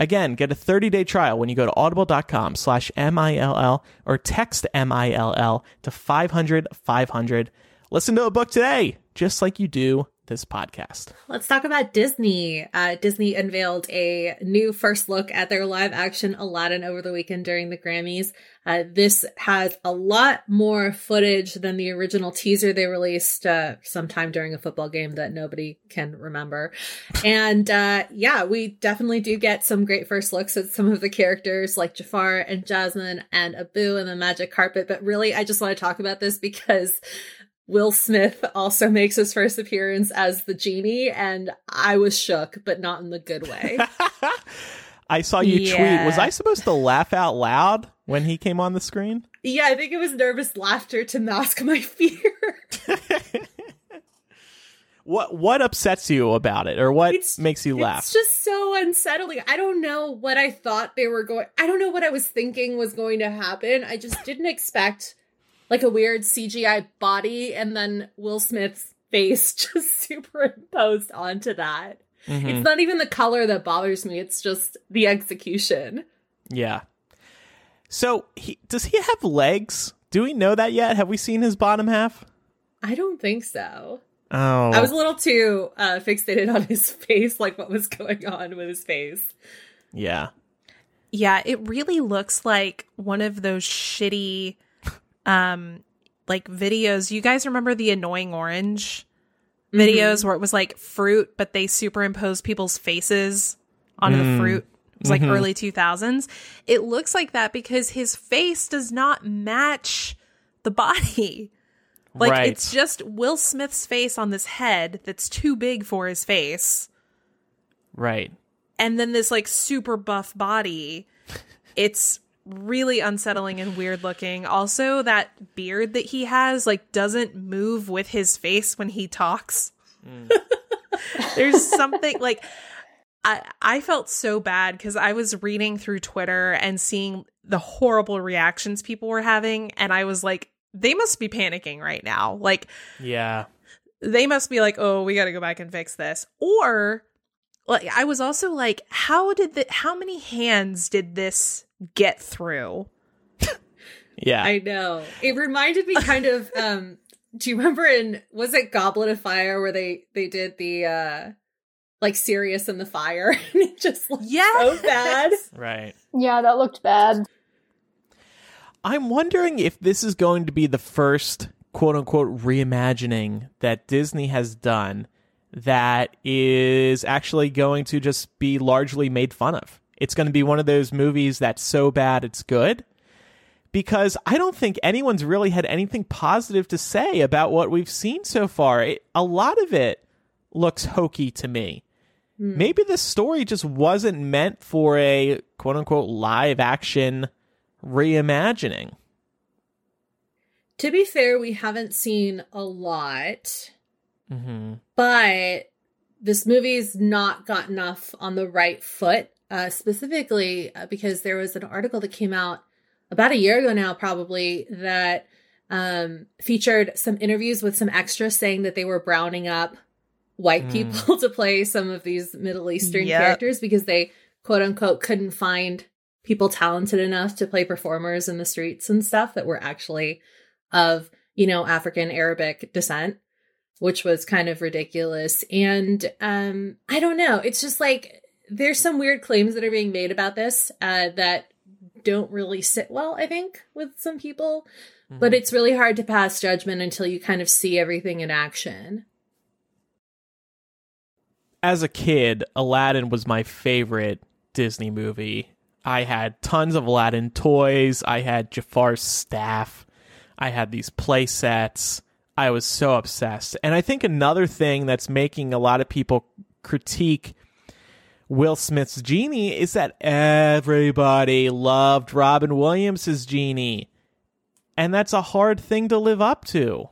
Again, get a 30-day trial when you go to audible.com slash M-I-L-L or text M-I-L-L to 500-500. Listen to a book today, just like you do this podcast. Let's talk about Disney. Uh, Disney unveiled a new first look at their live action Aladdin over the weekend during the Grammys. Uh, this has a lot more footage than the original teaser they released uh, sometime during a football game that nobody can remember. And uh, yeah, we definitely do get some great first looks at some of the characters like Jafar and Jasmine and Abu and the magic carpet. But really, I just want to talk about this because Will Smith also makes his first appearance as the genie, and I was shook, but not in the good way. (laughs) I saw you Yeah. tweet. Was I supposed to laugh out loud when he came on the screen? yeah, I think it was nervous laughter to mask my (laughs) fear. (laughs) What what upsets you about it, or what It's- makes you laugh? It's just so unsettling. I don't know what I thought they were going. I don't know what I was thinking was going to happen. I just didn't expect like a weird CGI body and then Will Smith's face (laughs) just superimposed onto that. Mhm. It's not even the color that bothers me. It's just the execution. Yeah. So he does he have legs? Do we know that yet? Have we seen his bottom half? I don't think so. Oh, I was a little too uh, fixated on his (laughs) face, like what was going on with his face. yeah. Yeah, it really looks like one of those shitty um like videos. You guys remember the annoying orange videos where it was like fruit but they superimposed people's faces onto Mm. the fruit. It was like Mhm. early 2000s. It looks like that because his face does not match the body. (laughs) Like right. it's just Will Smith's face on this head that's too big for his face right. and then this like super buff body. (laughs) It's really unsettling and weird looking. Also, that beard that he has like doesn't move with his face when he talks. (laughs) There's something like I I felt so bad because I was reading through Twitter and seeing the horrible reactions people were having, and I was like, they must be panicking right now. Like Yeah. they must be like, oh, we got to go back and fix this. Or like I was also like, how did the how many hands did this get through? Yeah. I know. It reminded me kind of (laughs) um do you remember in was it Goblet of Fire where they they did the uh like Sirius in the fire (laughs) and it just looked Yes. so bad. right. Yeah, that looked bad. I'm wondering if this is going to be the first quote unquote reimagining that Disney has done that is actually going to just be largely made fun of. It's going to be one of those movies that's so bad it's good. Because I don't think anyone's really had anything positive to say about what we've seen so far. It, a lot of it looks hokey to me. Maybe the story just wasn't meant for a quote unquote live action reimagining. To be fair, we haven't seen a lot, Mm-hmm. but this movie's not gotten off on the right foot. Uh, specifically uh, because there was an article that came out about a year ago now, probably that um, featured some interviews with some extras saying that they were browning up white Mm. people (laughs) to play some of these Middle Eastern Yep. characters because they quote unquote couldn't find people talented enough to play performers in the streets and stuff that were actually of, you know, African Arabic descent, which was kind of ridiculous. And um I don't know, it's just like there's some weird claims that are being made about this uh that don't really sit well, I think, with some people. But it's really hard to pass judgment until you kind of see everything in action. as a kid, Aladdin was my favorite Disney movie. I had tons of Aladdin toys. I had Jafar's staff. I had these play sets. I was so obsessed. And I think another thing that's making a lot of people critique Will Smith's Genie is that everybody loved Robin Williams' Genie. And that's a hard thing to live up to.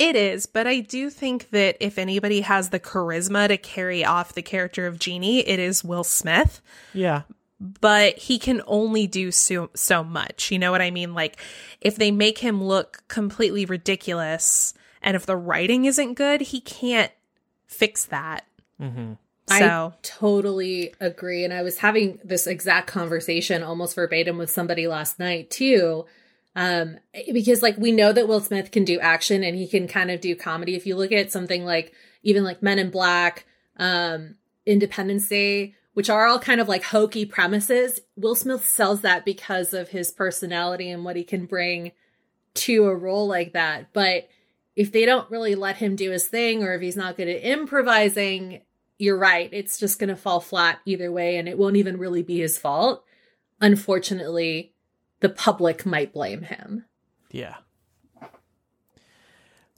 It is, but I do think that if anybody has the charisma to carry off the character of Genie, it is Will Smith. Yeah. But he can only do so so much. You know what I mean? Like if they make him look completely ridiculous and if the writing isn't good, he can't fix that. Mm-hmm. I So totally agree. And I was having this exact conversation almost verbatim with somebody last night too. Um, because like we know that Will Smith can do action and he can kind of do comedy. If you look at something like even like Men in Black, um, Independence Day, which are all kind of like hokey premises, Will Smith sells that because of his personality and what he can bring to a role like that. But if they don't really let him do his thing or if he's not good at improvising, you're right. It's just going to fall flat either way and it won't even really be his fault. Unfortunately, the public might blame him. Yeah.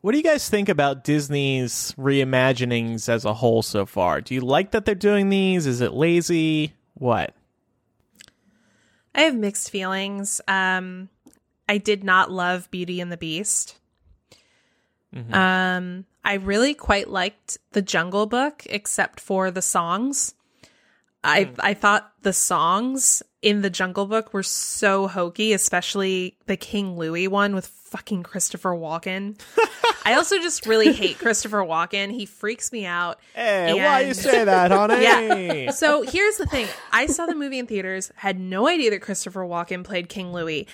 What do you guys think about Disney's reimaginings as a whole so far? Do you like that they're doing these? Is it lazy? What? I have mixed feelings. Um, I did not love Beauty and the Beast. Mhm. Um, I really quite liked the Jungle Book, except for the songs. I I thought the songs in the Jungle Book were so hokey, especially the King Louie one with fucking Christopher Walken. (laughs) I also just really hate Christopher Walken. He freaks me out. Hey, why you And- say that, (laughs) honey? Yeah. So here's the thing. I saw the movie in theaters, had no idea that Christopher Walken played King Louie.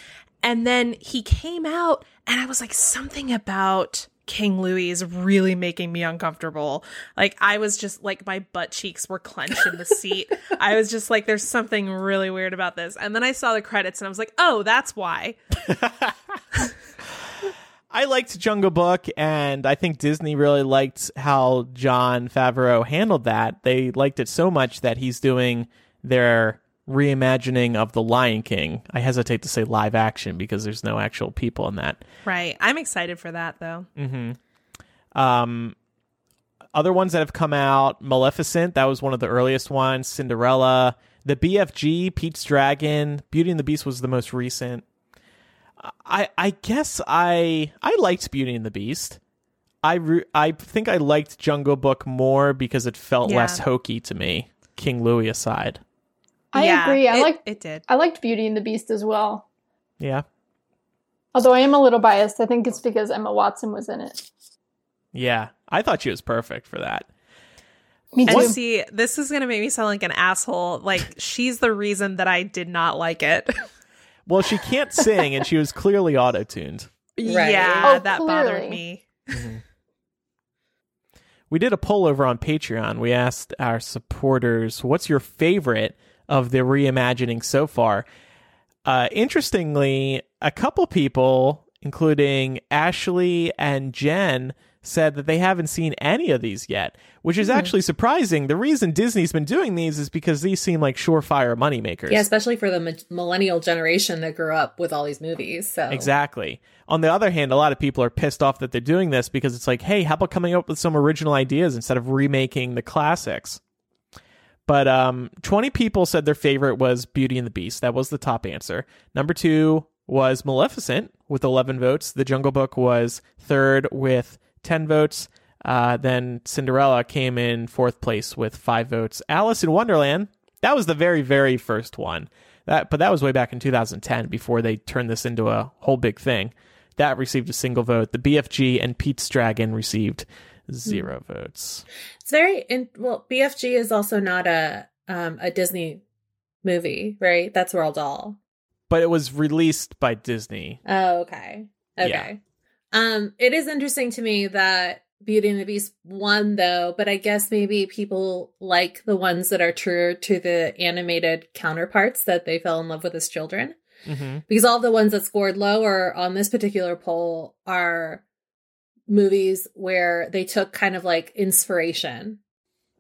And then he came out and I was like, something about King Louie is really making me uncomfortable. Like I was just like my butt cheeks were clenched in the (laughs) seat. I was just like, there's something really weird about this. And then I saw the credits and I was like, oh, that's why. (laughs) I liked Jungle Book, and I think Disney really liked how Jon Favreau handled that. They liked it so much that he's doing their reimagining of The Lion King. I hesitate to say live action because there's no actual people in that. Right. I'm excited for that though. Um, other ones that have come out Maleficent, that was one of the earliest ones. Cinderella, the BFG, Pete's Dragon, Beauty and the Beast was the most recent. I I guess I I liked Beauty and the Beast. I re- I think I liked Jungle Book more because it felt Yeah. less hokey to me. King Louie aside, I Yeah, agree. I it- like it did. I liked Beauty and the Beast as well. yeah, Although I am a little biased. I think it's because Emma Watson was in it. yeah. I thought she was perfect for that. Me too. And see, this is going to make me sound like an asshole. Like, she's the reason that I did not like it. (laughs) Well, she can't sing, and she was clearly auto tuned. Right. Yeah, Oh, that clearly. bothered me. Mm-hmm. We did a poll over on Patreon. We asked our supporters, what's your favorite of the reimagining so far? Uh, interestingly, a couple people, including Ashley and Jen, said that they haven't seen any of these yet, which is actually surprising. The reason Disney's been doing these is because these seem like surefire moneymakers. Yeah, especially for the mi- millennial generation that grew up with all these movies. So Exactly. On the other hand, a lot of people are pissed off that they're doing this because it's like, hey, how about coming up with some original ideas instead of remaking the classics? But um, 20 people said their favorite was Beauty and the Beast. That was the top answer. Number two was Maleficent with 11 votes. The Jungle Book was third with 10 votes. Uh, then Cinderella came in fourth place with five votes. Alice in Wonderland, that was the very, very first one. That, but that was way back in 2010 before they turned this into a whole big thing. That received a single vote. The BFG and Pete's Dragon received zero votes. it's very in, well. BFG is also not a um a Disney movie, right? That's Roald Dahl. But it was released by Disney. Oh, okay. Okay. Um, it is interesting to me that Beauty and the Beast won though, but I guess maybe people like the ones that are true to the animated counterparts that they fell in love with as children. hmm Because all the ones that scored lower on this particular poll are movies where they took kind of like inspiration,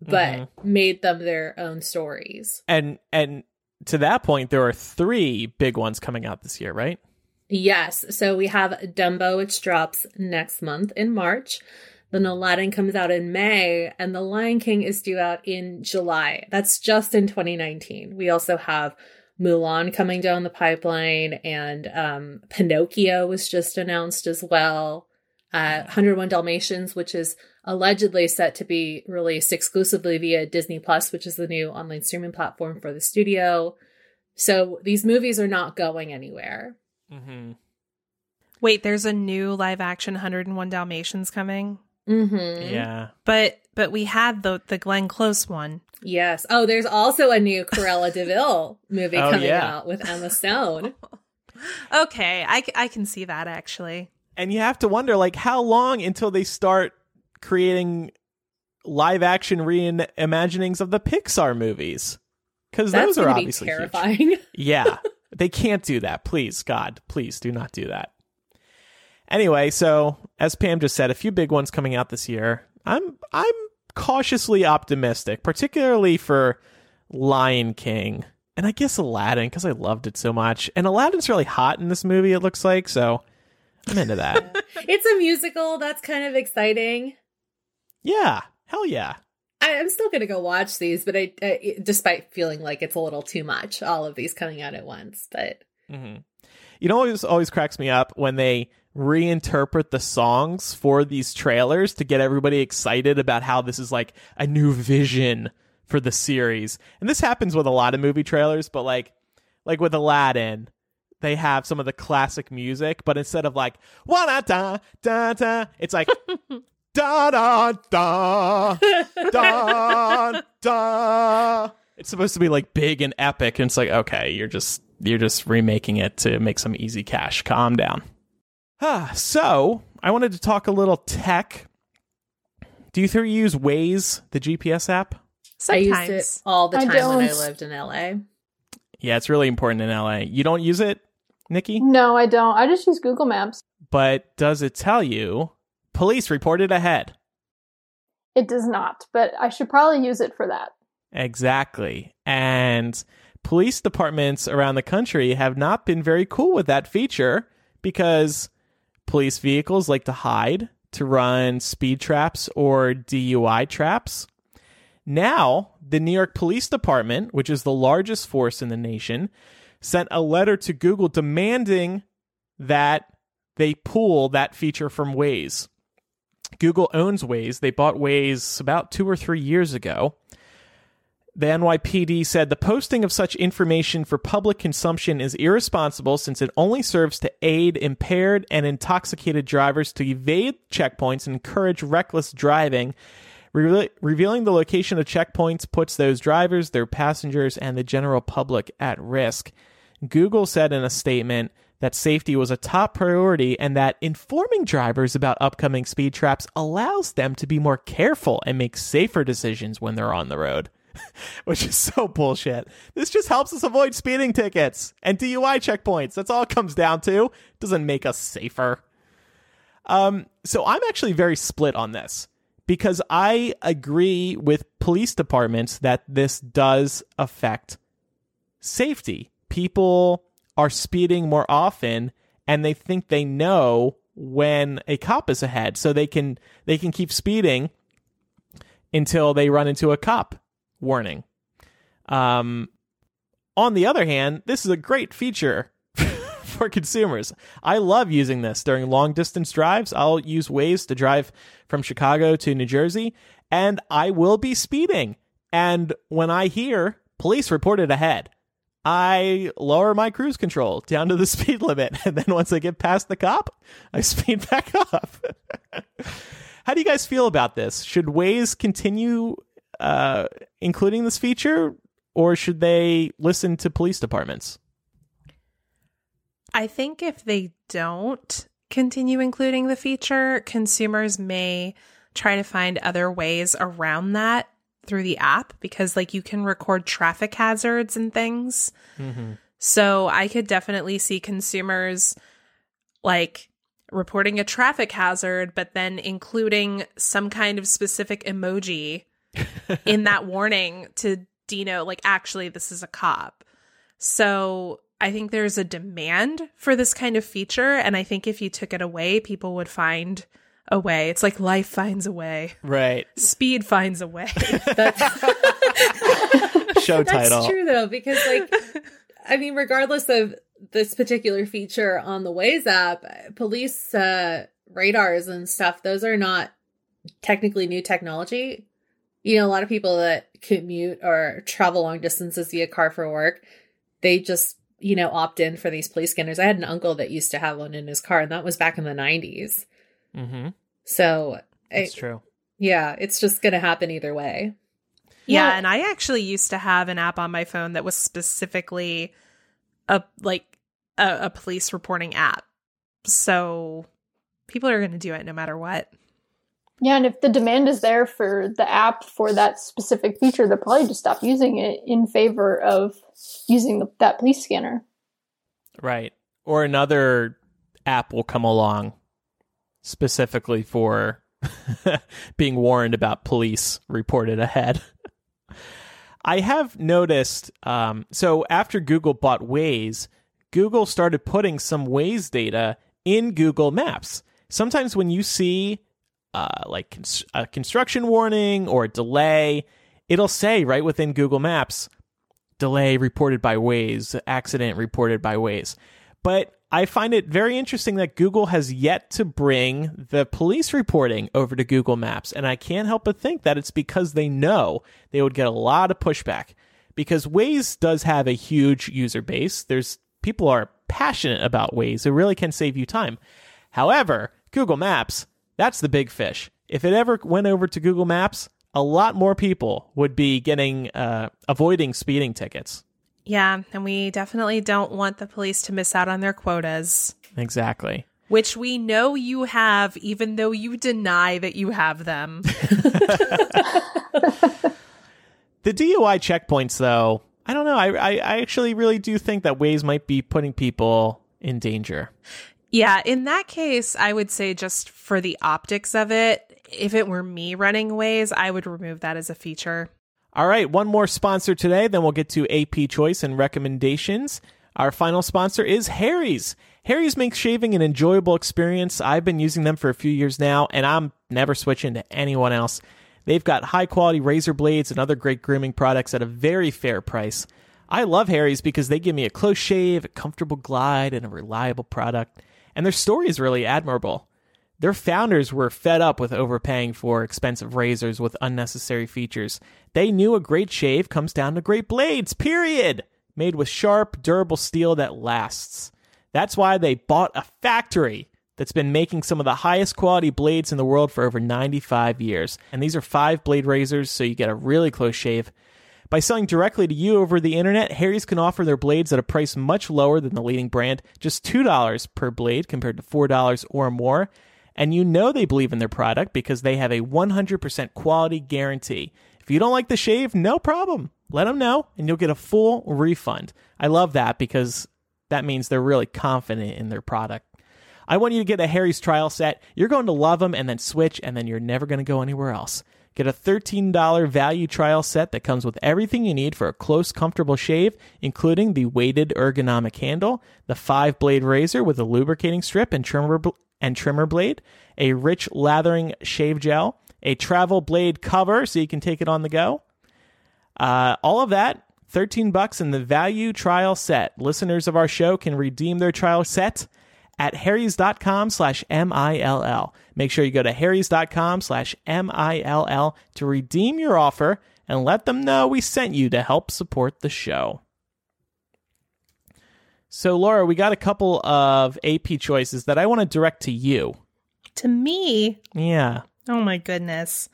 but Mhm. made them their own stories. And and to that point, there are three big ones coming out this year, right? Yes. So we have Dumbo, which drops next month in March. Then Aladdin comes out in May, and The Lion King is due out in July. That's just in 2019. We also have Mulan coming down the pipeline, and um, Pinocchio was just announced as well. Uh, 101 Dalmatians, which is allegedly set to be released exclusively via Disney Plus, which is the new online streaming platform for the studio. So these movies are not going anywhere. Mm-hmm. Wait, there's a new live action 101 Dalmatians coming, Mm-hmm. Yeah. but but we had the the Glenn Close one. Yes. Oh, there's also a new Cruella de Vil (laughs) movie Oh, coming yeah. out with Emma Stone. (laughs) Okay, I I can see that actually. And you have to wonder like how long until they start creating live action reimaginings of the Pixar movies because those are going to be obviously huge. terrifying. (laughs) Yeah, they can't do that. Please, God, please do not do that. Anyway, so as Pam just said, a few big ones coming out this year. I'm I'm cautiously optimistic, particularly for Lion King and I guess Aladdin because I loved it so much. And Aladdin's really hot in this movie. It looks like so. I'm into that. (laughs) it's a musical. That's kind of exciting. yeah, hell yeah. I, I'm still going to go watch these, but I, I, despite feeling like it's a little too much, all of these coming out at once. But hmm You know, always always cracks me up when they reinterpret the songs for these trailers to get everybody excited about how this is like a new vision for the series. And this happens with a lot of movie trailers, but like like with Aladdin, they have some of the classic music, but instead of like wa da da da da, it's like da da da da da. It's supposed to be like big and epic, and it's like okay, you're just you're just remaking it to make some easy cash. Calm down. Ah, so I wanted to talk a little tech. Do you three use Waze, the GPS app? Sometimes. I used it all the I time when I lived in LA. Yeah, it's really important in LA. You don't use it, Nicki? No, I don't. I just use Google Maps. But does it tell you police reported ahead? It does not, but I should probably use it for that. Exactly. And police departments around the country have not been very cool with that feature because police vehicles like to hide to run speed traps or DUI traps. Now, the New York Police Department, which is the largest force in the nation, sent a letter to Google demanding that they pull that feature from Waze. Google owns Waze. They bought Waze about two or three years ago. The NYPD said the posting of such information for public consumption is irresponsible since it only serves to aid impaired and intoxicated drivers to evade checkpoints and encourage reckless driving. Reve- revealing the location of checkpoints puts those drivers, their passengers, and the general public at risk. Google said in a statement that safety was a top priority and that informing drivers about upcoming speed traps allows them to be more careful and make safer decisions when they're on the road. (laughs) Which is so bullshit. This just helps us avoid speeding tickets and DUI checkpoints. That's all it comes down to. It doesn't make us safer. Um, so I'm actually very split on this because I agree with police departments that this does affect safety. People are speeding more often and they think they know when a cop is ahead so they can they can keep speeding until they run into a cop warning. Um on the other hand, this is a great feature for consumers. I love using this during long distance drives. I'll use Waze to drive from Chicago to New Jersey, and I will be speeding. And when I hear police reported ahead, I lower my cruise control down to the (laughs) speed limit. And then once I get past the cop, I (laughs) speed back up. (laughs) How do you guys feel about this? Should Waze continue uh, including this feature, or should they listen to police departments? I think if they don't continue including the feature, consumers may try to find other ways around that through the app because, like, you can record traffic hazards and things. Mm-hmm. So I could definitely see consumers like reporting a traffic hazard, but then including some kind of specific emoji (laughs) in that warning to denote, like, actually, this is a cop. So I think there's a demand for this kind of feature. And I think if you took it away, people would find a way. It's like life finds a way, Right. speed finds a way. (laughs) (laughs) (laughs) Show That's title. true though, because like, I mean, regardless of this particular feature on the Waze app, police uh, radars and stuff, those are not technically new technology. You know, a lot of people that commute or travel long distances via car for work, they just you know opt in for these police scanners. I had an uncle that used to have one in his car, and that was back in the '90s. Mm-hmm. So, That's I- true. yeah, it's just going to happen either way. Yeah, Well- and I actually used to have an app on my phone that was specifically a like a, a police reporting app. So people are going to do it no matter what. Yeah, and if the demand is there for the app for that specific feature, they'll probably just stop using it in favor of using the, that police scanner. Right. Or another app will come along specifically for (laughs) being warned about police reported ahead. (laughs) I have noticed, um, so after Google bought Waze, Google started putting some Waze data in Google Maps. Sometimes when you see uh, like cons- a construction warning or delay, it'll say right within Google Maps, delay reported by Waze, accident reported by Waze. But I find it very interesting that Google has yet to bring the police reporting over to Google Maps. And I can't help but think that it's because they know they would get a lot of pushback. Because Waze does have a huge user base. There's people are passionate about Waze. It really can save you time. However, Google Maps, that's the big fish. If it ever went over to Google Maps, a lot more people would be getting uh, avoiding speeding tickets. Yeah, and we definitely don't want the police to miss out on their quotas, Exactly. which we know you have, even though you deny that you have them. (laughs) (laughs) The DUI checkpoints, though, I don't know. I, I, I actually really do think that Waze might be putting people in danger. Yeah, in that case, I would say just for the optics of it, if it were me running Waze, I would remove that as a feature. All right, one more sponsor today, then we'll get to AP choice and recommendations. Our final sponsor is Harry's. Harry's makes shaving an enjoyable experience. I've been using them for a few years now, and I'm never switching to anyone else. They've got high quality razor blades and other great grooming products at a very fair price. I love Harry's because they give me a close shave, a comfortable glide, and a reliable product. And their story is really admirable. Their founders were fed up with overpaying for expensive razors with unnecessary features. They knew a great shave comes down to great blades, period. Made with sharp, durable steel that lasts. That's why they bought a factory that's been making some of the highest quality blades in the world for over 95 years. And these are five blade razors, so you get a really close shave. By selling directly to you over the internet, Harry's can offer their blades at a price much lower than the leading brand, just $2 per blade compared to $4 or more. And you know they believe in their product because they have a 100% quality guarantee. If you don't like the shave, no problem. Let them know and you'll get a full refund. I love that because that means they're really confident in their product. I want you to get a Harry's trial set. You're going to love them and then switch, and then you're never going to go anywhere else. Get a $13 value trial set that comes with everything you need for a close, comfortable shave, including the weighted ergonomic handle, the five blade razor with a lubricating strip and trimmer, bl- and trimmer blade, a rich lathering shave gel, a travel blade cover so you can take it on the go. Uh, all of that, 13 bucks in the value trial set. Listeners of our show can redeem their trial set at harrys.com slash M-I-L-L. Make sure you go to harrys.com slash M-I-L-L to redeem your offer and let them know we sent you to help support the show. So, Laura, we got a couple of AP choices that I want to direct to you. To me, Yeah. oh my goodness.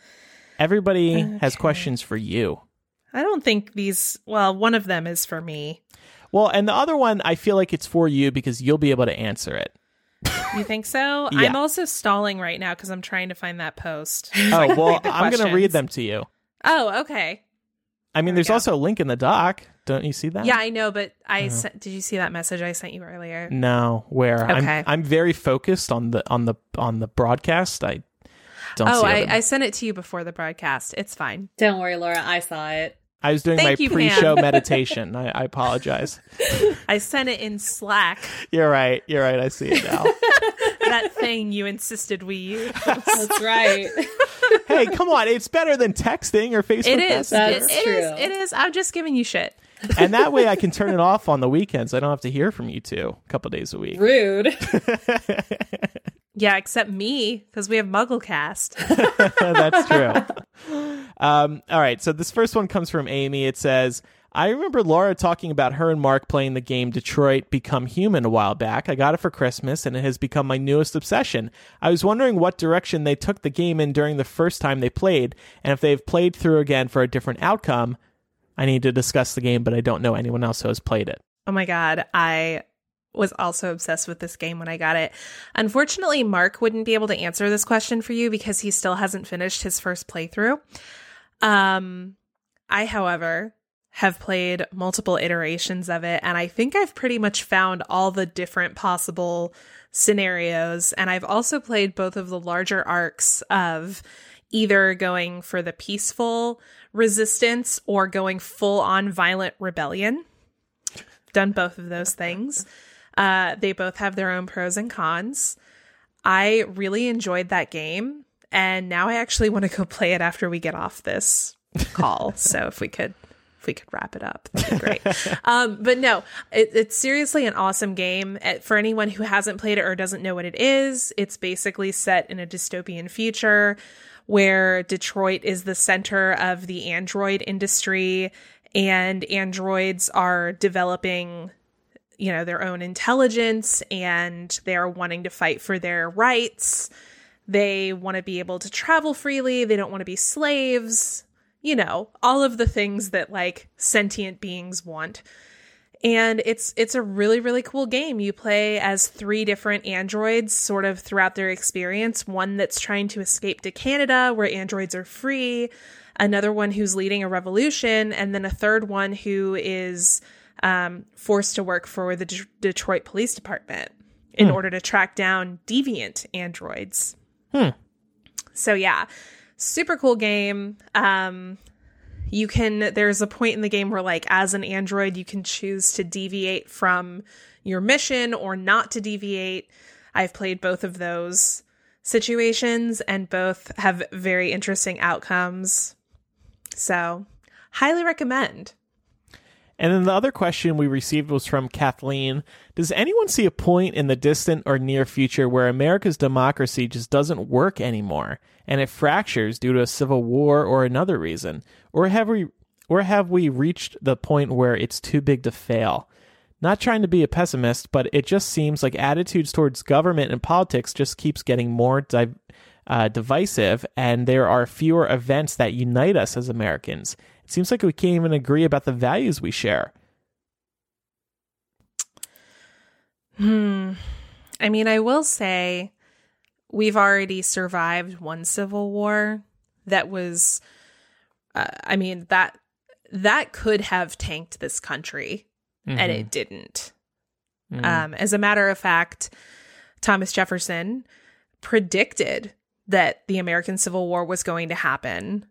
Everybody has questions for you. I don't think these, well, one of them is for me. Well, and the other one, I feel like it's for you because you'll be able to answer it. You think so? (laughs) Yeah. I'm also stalling right now because I'm trying to find that post. (laughs) Oh, (laughs) well, I'm going to read them to you. Oh, okay. I mean, There there's go. also a link in the doc. Don't you see that? Yeah, I know, but I Uh-huh. sent, did you see that message I sent you earlier? No, where? Okay. I'm I'm very focused on the on the on the broadcast. I don't Oh, see I, other- I sent it to you before the broadcast. It's fine. Don't worry, Laura. I saw it. I was doing Thank my you, pre-show Pam. meditation. I, I apologize. (laughs) I sent it in Slack. You're right. You're right. I see it now. (laughs) that thing you insisted we use. That's right. hey, come on! It's better than texting or Facebook. It is. It, Messenger. That's it is. true. It is. I'm just giving you shit. And that way I can turn it off on the weekends. I don't have to hear from you two a couple days a week. Rude. (laughs) Yeah, except me because we have MuggleCast. (laughs) That's true. Um, all right, so this first one comes from Amy. It says, I remember Laura talking about her and Mark playing the game Detroit Become Human a while back. I got it for Christmas, and it has become my newest obsession. I was wondering what direction they took the game in during the first time they played, and if they've played through again for a different outcome. I need to discuss the game, but I don't know anyone else who has played it. Oh my god, I was also obsessed with this game when I got it. Unfortunately, Mark wouldn't be able to answer this question for you because he still hasn't finished his first playthrough. Um, I, however, have played multiple iterations of it, and I think I've pretty much found all the different possible scenarios. And I've also played both of the larger arcs of either going for the peaceful resistance or going full on violent rebellion. Done both of those things. Uh, they both have their own pros and cons. I really enjoyed that game, and now I actually want to go play it after we get off this call. (laughs) so if we could if we could wrap it up, that'd be great. um, but no, it, it's seriously an awesome game. For anyone who hasn't played it or doesn't know what it is, it's basically set in a dystopian future where Detroit is the center of the android industry and androids are developing you know their own intelligence and they're wanting to fight for their rights. They want to be able to travel freely. They don't want to be slaves. You know all of the things that like sentient beings want and it's it's a really really cool game you play as three different androids sort of throughout their experience one that's trying to escape to canada where androids are free another one who's leading a revolution and then a third one who is um, forced to work for the D- detroit police department in Hmm. order to track down deviant androids Hmm. so yeah super cool game um you can there's a point in the game where like as an android you can choose to deviate from your mission or not to deviate. I've played both of those situations and both have very interesting outcomes. So highly recommend And then the other question we received was from Kathleen. Does anyone see a point in the distant or near future where America's democracy just doesn't work anymore and it fractures due to a civil war or another reason? Or have we or have we reached the point where it's too big to fail? Not trying to be a pessimist, but it just seems like attitudes towards government and politics just keeps getting more di- uh, divisive, and there are fewer events that unite us as Americans. It seems like we can't even agree about the values we share. Hmm. I mean, I will say we've already survived one civil war that was uh, I mean, that that could have tanked this country and it didn't. Mhm. Um as a matter of fact, Thomas Jefferson predicted that the American Civil War was going to happen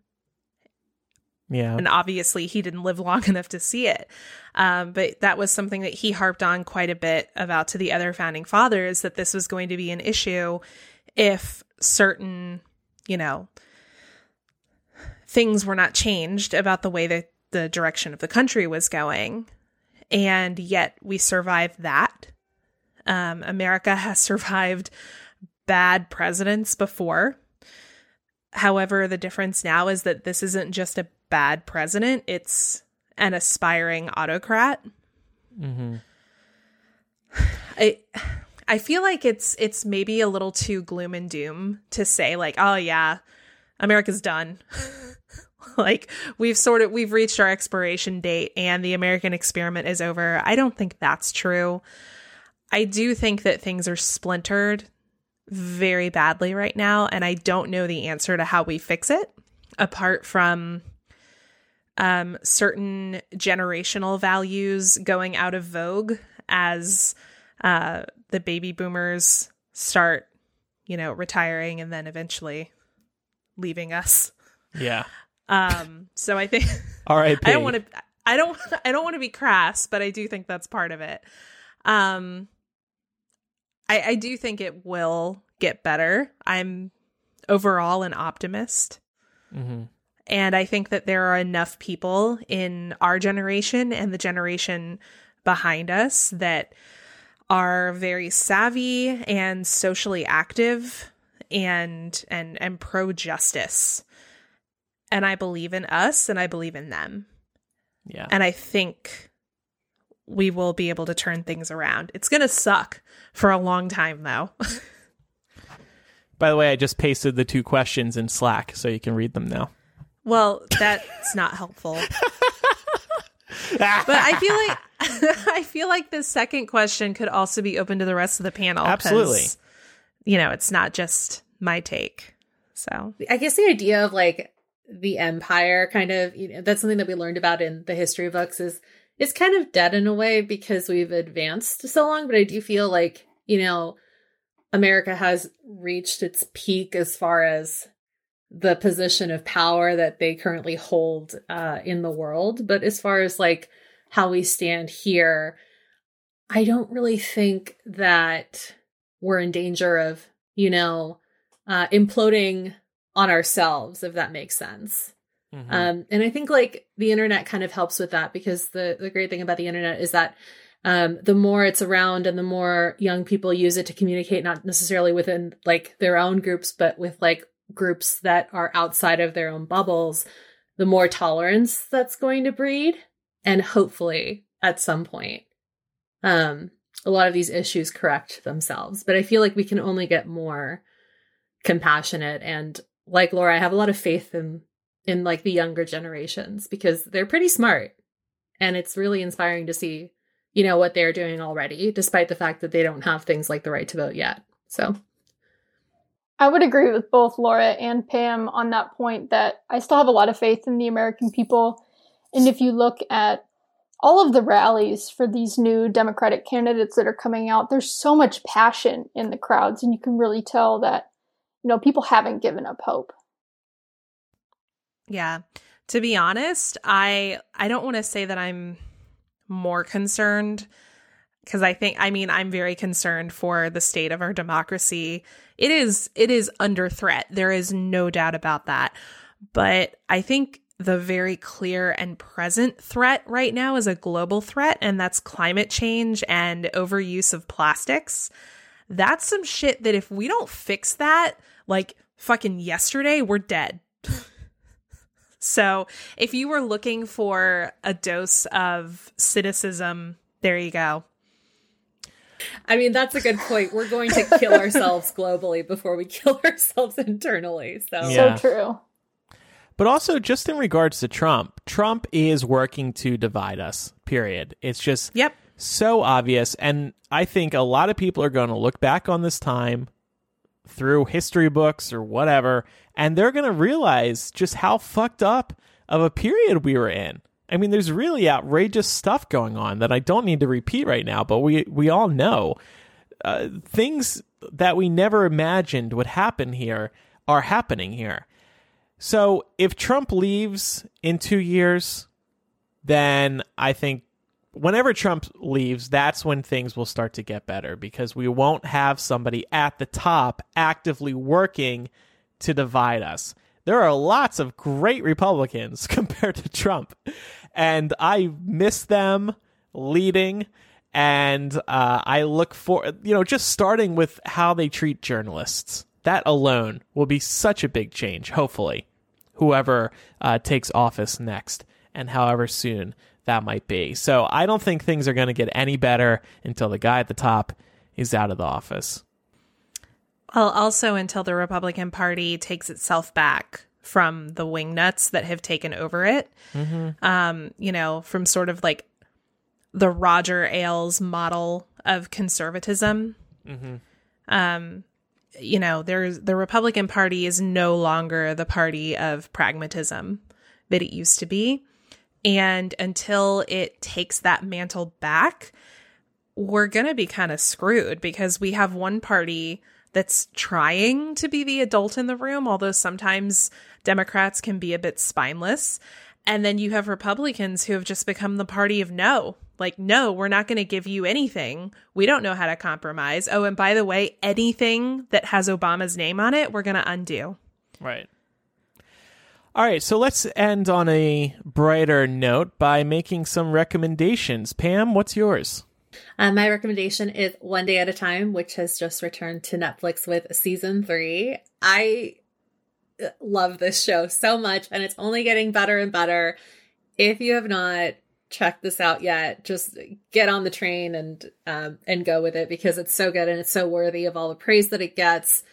yeah. and obviously he didn't live long (laughs) enough to see it. Um, but that was something that he harped on quite a bit about to the other founding fathers that this was going to be an issue if certain, you know, things were not changed about the way that the direction of the country was going. And yet we survived that. Um, America has (laughs) survived bad presidents before. However, the difference now is that this isn't just a bad president, it's an aspiring autocrat. hmm I I feel like it's it's maybe a little too gloom and doom to say like, "Oh yeah, America's done." (laughs) like we've sort of we've reached our expiration date and the American experiment is over. I don't think that's true. I do think that things are splintered very badly right now and I don't know the answer to how we fix it apart from um certain generational values going out of vogue as uh the baby boomers start you know retiring and then eventually leaving us Yeah. um so i think (laughs) All right. i don't want to i don't i don't want to be crass but i do think that's part of it um i i do think it will get better i'm overall an optimist hmm and I think that there are enough people in our generation and the generation behind us that are very savvy and socially active and and and pro justice. And I believe in us and I believe in them. Yeah. And I think we will be able to turn things around. It's going to suck for a long time though. (laughs) By the way, I just pasted the two questions in Slack so you can read them now. Well, that's not helpful. (laughs) but I feel like (laughs) I feel like the second question could also be open to the rest of the panel. Absolutely. You know, it's not just my take. So I guess the idea of like the empire kind of you know, that's something that we learned about in the history books is is kind of dead in a way because we've advanced so long, but I do feel like, you know, America has reached its peak as far as the position of power that they currently hold uh, in the world. But as far as like how we stand here, I don't really think that we're in danger of, you know, uh, imploding on ourselves, if that makes sense. Mhm. Um, and I think like the internet kind of helps with that because the the great thing about the internet is that um, the more it's around and the more young people use it to communicate, not necessarily within like their own groups, but with like groups that are outside of their own bubbles, the more tolerance that's going to breed, and hopefully at some point, um, a lot of these issues correct themselves. But I feel like we can only get more compassionate and like Laura, I have a lot of faith in in like the younger generations because they're pretty smart and it's really inspiring to see you know what they're doing already despite the fact that they don't have things like the right to vote yet so I would agree with both Laura and Pam on that point that I still have a lot of faith in the American people. And if you look at all of the rallies for these new Democratic candidates that are coming out, there's so much passion in the crowds, and you can really tell that, you know, people haven't given up hope. Yeah. To be honest, I I don't want to say that I'm more concerned because I think I mean I'm very concerned for the state of our democracy. It is it is under threat. There is no doubt about that. But I think the very clear and present threat right now is a global threat and that's climate change and overuse of plastics. That's some shit that if we don't fix that like fucking yesterday, we're dead. (laughs) So, if you were looking for a dose of cynicism, there you go. i mean that's a good point we're going to kill (laughs) ourselves globally before we kill (laughs) ourselves internally so Yeah. So true. But also, just in regards to Trump, Trump is working to divide us, period. It's just Yep. so obvious. And I think a lot of people are going to look back on this time through history books or whatever, and they're going to realize just how fucked up of a period we were in. I mean, there's really outrageous stuff going on that I don't need to repeat right now, but we, we all know. Uh, things that we never imagined would happen here are happening here. So if Trump leaves in two years, then I think whenever Trump leaves, that's when things will start to get better because we won't have somebody at the top actively working to divide us. There are lots of great Republicans (laughs) compared to Trump, and I miss them leading. And uh, I look for, you know, just starting with how they treat journalists. That alone will be such a big change, hopefully whoever uh, takes office next and however soon that might be. So I don't think things are going to get any better until the guy at the top is out of the office. Well, also until the Republican Party takes itself back from the wingnuts that have taken over it. Um, you know, from sort of like the Roger Ailes model of conservatism. Um, you know, there's the Republican Party is no longer the party of pragmatism that it used to be. And until it takes that mantle back, we're going to be kind of screwed because we have one party that's trying to be the adult in the room, although sometimes Democrats can be a bit spineless. And then you have Republicans who have just become the party of no. Like, no, we're not going to give you anything. We don't know how to compromise. Oh, and by the way, anything that has Obama's name on it, we're going to undo. Right. All right, so let's end on a brighter note by making some recommendations. Pam, what's yours? Uh, my recommendation is One Day at a Time, which has just returned to Netflix with season three. I uh, love this show so much, and it's only getting better and better. If you have not checked this out yet, just get on the train and um, and go with it because it's so good and it's so worthy of all the praise that it gets.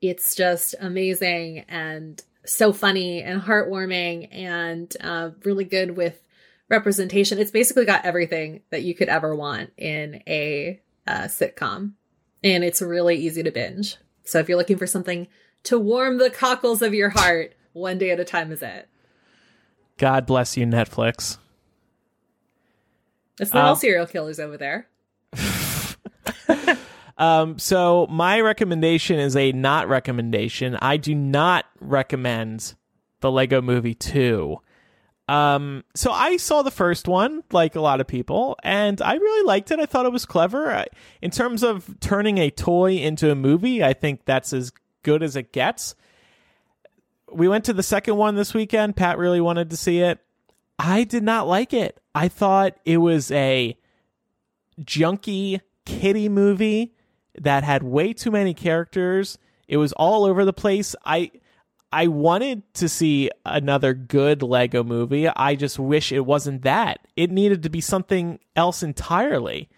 It's just amazing and so funny and heartwarming and uh, really good with representation. It's basically got everything that you could ever want in a uh, sitcom, and it's really easy to binge. So if you're looking for something to warm the cockles of your heart, one day at a time is it. God bless you, Netflix. It's not all Um, serial killers over there. (laughs) Um, so my recommendation is a not recommendation. I do not recommend the Lego Movie 2. Um, so I saw the first one, like a lot of people, and I really liked it. I thought it was clever. I, in terms of turning a toy into a movie, I think that's as good as it gets. We went to the second one this weekend. Pat really wanted to see it. I did not like it. I thought it was a junky kitty movie that had way too many characters. It was all over the place. I I wanted to see another good Lego movie. I just wish it wasn't that. It needed to be something else entirely.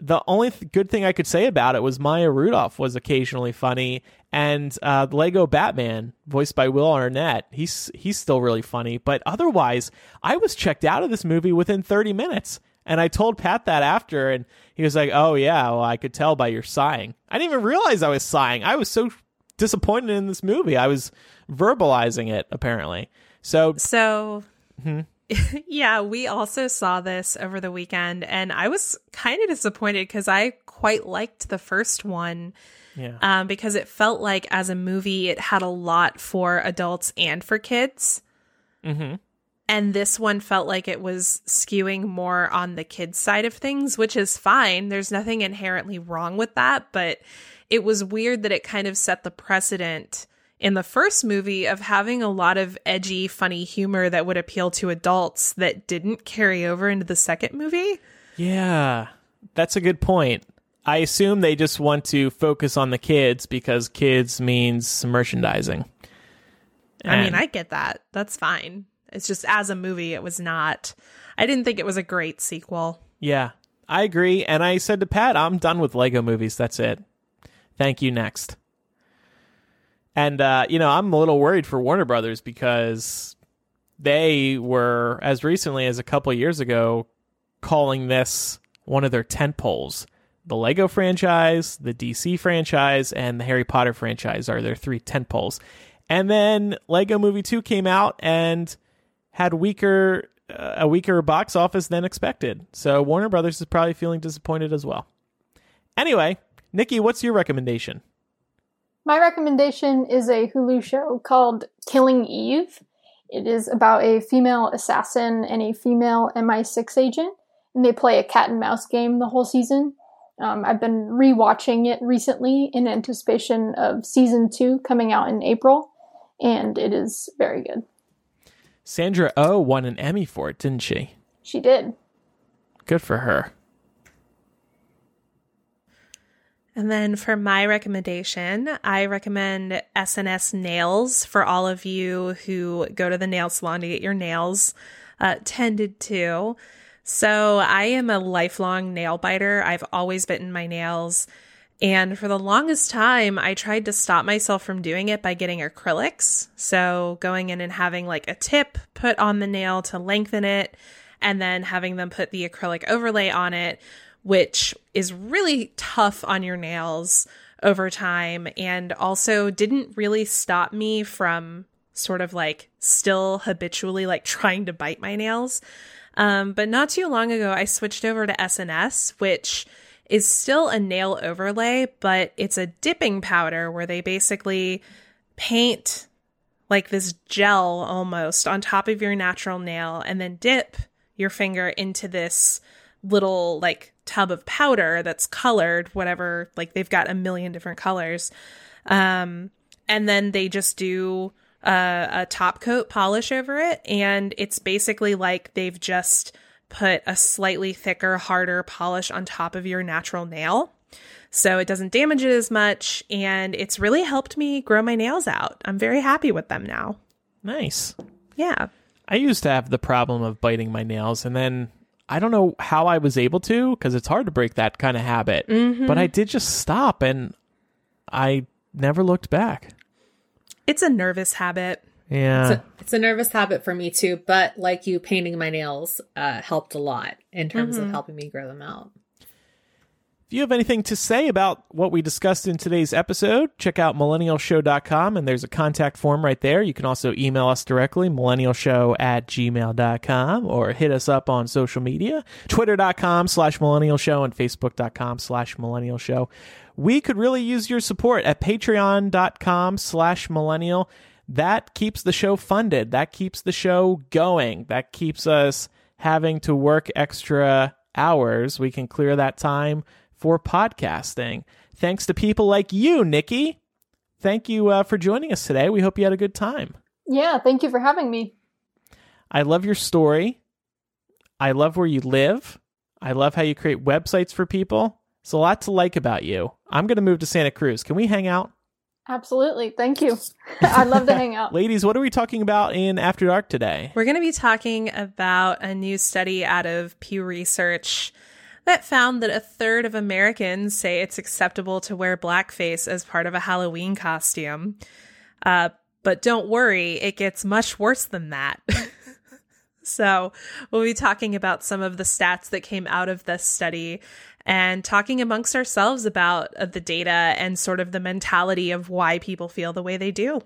The only th- good thing I could say about it was Maya Rudolph was occasionally funny, and uh, Lego Batman, voiced by Will Arnett, he's he's still really funny. But otherwise, I was checked out of this movie within 30 minutes. And I told Pat that after, and he was like, "Oh yeah, well, I could tell by your sighing. I didn't even realize I was sighing. I was so disappointed in this movie. I was verbalizing it apparently. So So, Mhm. (laughs) yeah, we also saw this over the weekend, and I was kind of disappointed because I quite liked the first one yeah, um, because it felt like as a movie, it had a lot for adults and for kids. hmm And this one felt like it was skewing more on the kids' side of things, which is fine. There's nothing inherently wrong with that, but it was weird that it kind of set the precedent in the first movie of having a lot of edgy, funny humor that would appeal to adults that didn't carry over into the second movie. yeah, that's a good point. I assume they just want to focus on the kids because kids means merchandising. I mean, I get that. That's fine. It's just as a movie, it was not. I didn't think it was a great sequel. Yeah, I agree. And I said to Pat, I'm done with Lego movies. That's it. Thank you. Next. And, uh, you know, I'm a little worried for Warner Brothers because they were, as recently as a couple years ago, calling this one of their tent poles. The Lego franchise, the DC franchise, and the Harry Potter franchise are their three tent poles. And then Lego Movie 2 came out and had weaker uh, a weaker box office than expected. So Warner Brothers is probably feeling disappointed as well. Anyway, Nicki, what's your recommendation? My recommendation is a Hulu show called Killing Eve. It is about a female assassin and a female MI6 agent, and they play a cat and mouse game the whole season. Um, I've been rewatching it recently in anticipation of season two coming out in April, and it is very good. Sandra Oh won an Emmy for it, didn't she? She did. Good for her. And then for my recommendation, I recommend SNS Nails for all of you who go to the nail salon to get your nails uh, tended to. So I am a lifelong nail biter. I've always bitten my nails. And for the longest time, I tried to stop myself from doing it by getting acrylics. So going in and having like a tip put on the nail to lengthen it, and then having them put the acrylic overlay on it, which is really tough on your nails over time and also didn't really stop me from sort of like still habitually like trying to bite my nails. Um, but not too long ago, I switched over to SNS, which is still a nail overlay, but it's a dipping powder where they basically paint like this gel almost on top of your natural nail and then dip your finger into this little like tub of powder that's colored whatever like they've got a million different colors. Um and then they just do uh, a top coat polish over it. And it's basically like they've just put a slightly thicker harder polish on top of your natural nail so it doesn't damage it as much and it's really helped me grow my nails out i'm very happy with them now Nice. yeah I used to have the problem of biting my nails, and then I don't know how I was able to because it's hard to break that kind of habit. Mm-hmm. But I did just stop, and I never looked back. it's a nervous habit Yeah. It's a, it's a nervous habit for me too, but like you, painting my nails uh, helped a lot in terms of helping me grow them out. If you have anything to say about what we discussed in today's episode, check out millennialshow.com and there's a contact form right there. You can also email us directly, millennialshow at gmail.com, or hit us up on social media, twitter.com slash millennialshow and facebook.com slash millennialshow. We could really use your support at patreon.com slash millennial. That keeps the show funded. That keeps the show going. That keeps us having to work extra hours. We can clear that time for podcasting. Thanks to people like you, Nicki. Thank you uh, for joining us today. We hope you had a good time. Yeah, thank you for having me. I love your story. I love where you live. I love how you create websites for people. It's a lot to like about you. I'm going to move to Santa Cruz. Can we hang out? Absolutely. Thank you. (laughs) I'd love to hang out. Ladies, what are we talking about in After Dark today? We're going to be talking about a new study out of Pew Research that found that a third of Americans say it's acceptable to wear blackface as part of a Halloween costume. Uh, but don't worry, it gets much worse than that. (laughs) so, we'll be talking about some of the stats that came out of this study and talking amongst ourselves about uh, the data and sort of the mentality of why people feel the way they do.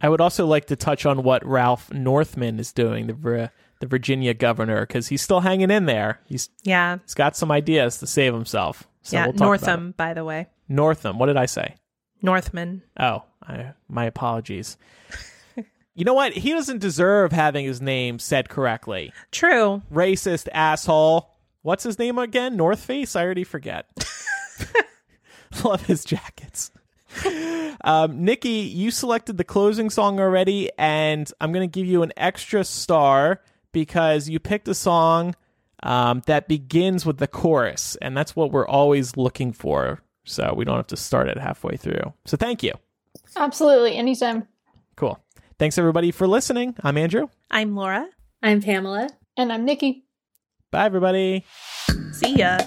I would also like to touch on what Ralph Northman is doing, the the Virginia governor, because he's still hanging in there. He's Yeah. he's got some ideas to save himself. So yeah. we'll talk about Northam, by the way. Northam. What did I say? Northman. Oh, I, my apologies. (laughs) you know what? He doesn't deserve having his name said correctly. True. Racist asshole. What's his name again? North Face? I already forget. (laughs) Love his jackets. Um, Nicki, you selected the closing song already, and I'm going to give you an extra star because you picked a song um, that begins with the chorus, and that's what we're always looking for. So we don't have to start it halfway through. So thank you. Absolutely. Anytime. Cool. Thanks everybody for listening. I'm Andrew. I'm Laura. I'm Pamela. And I'm Nicki. Bye everybody. See ya.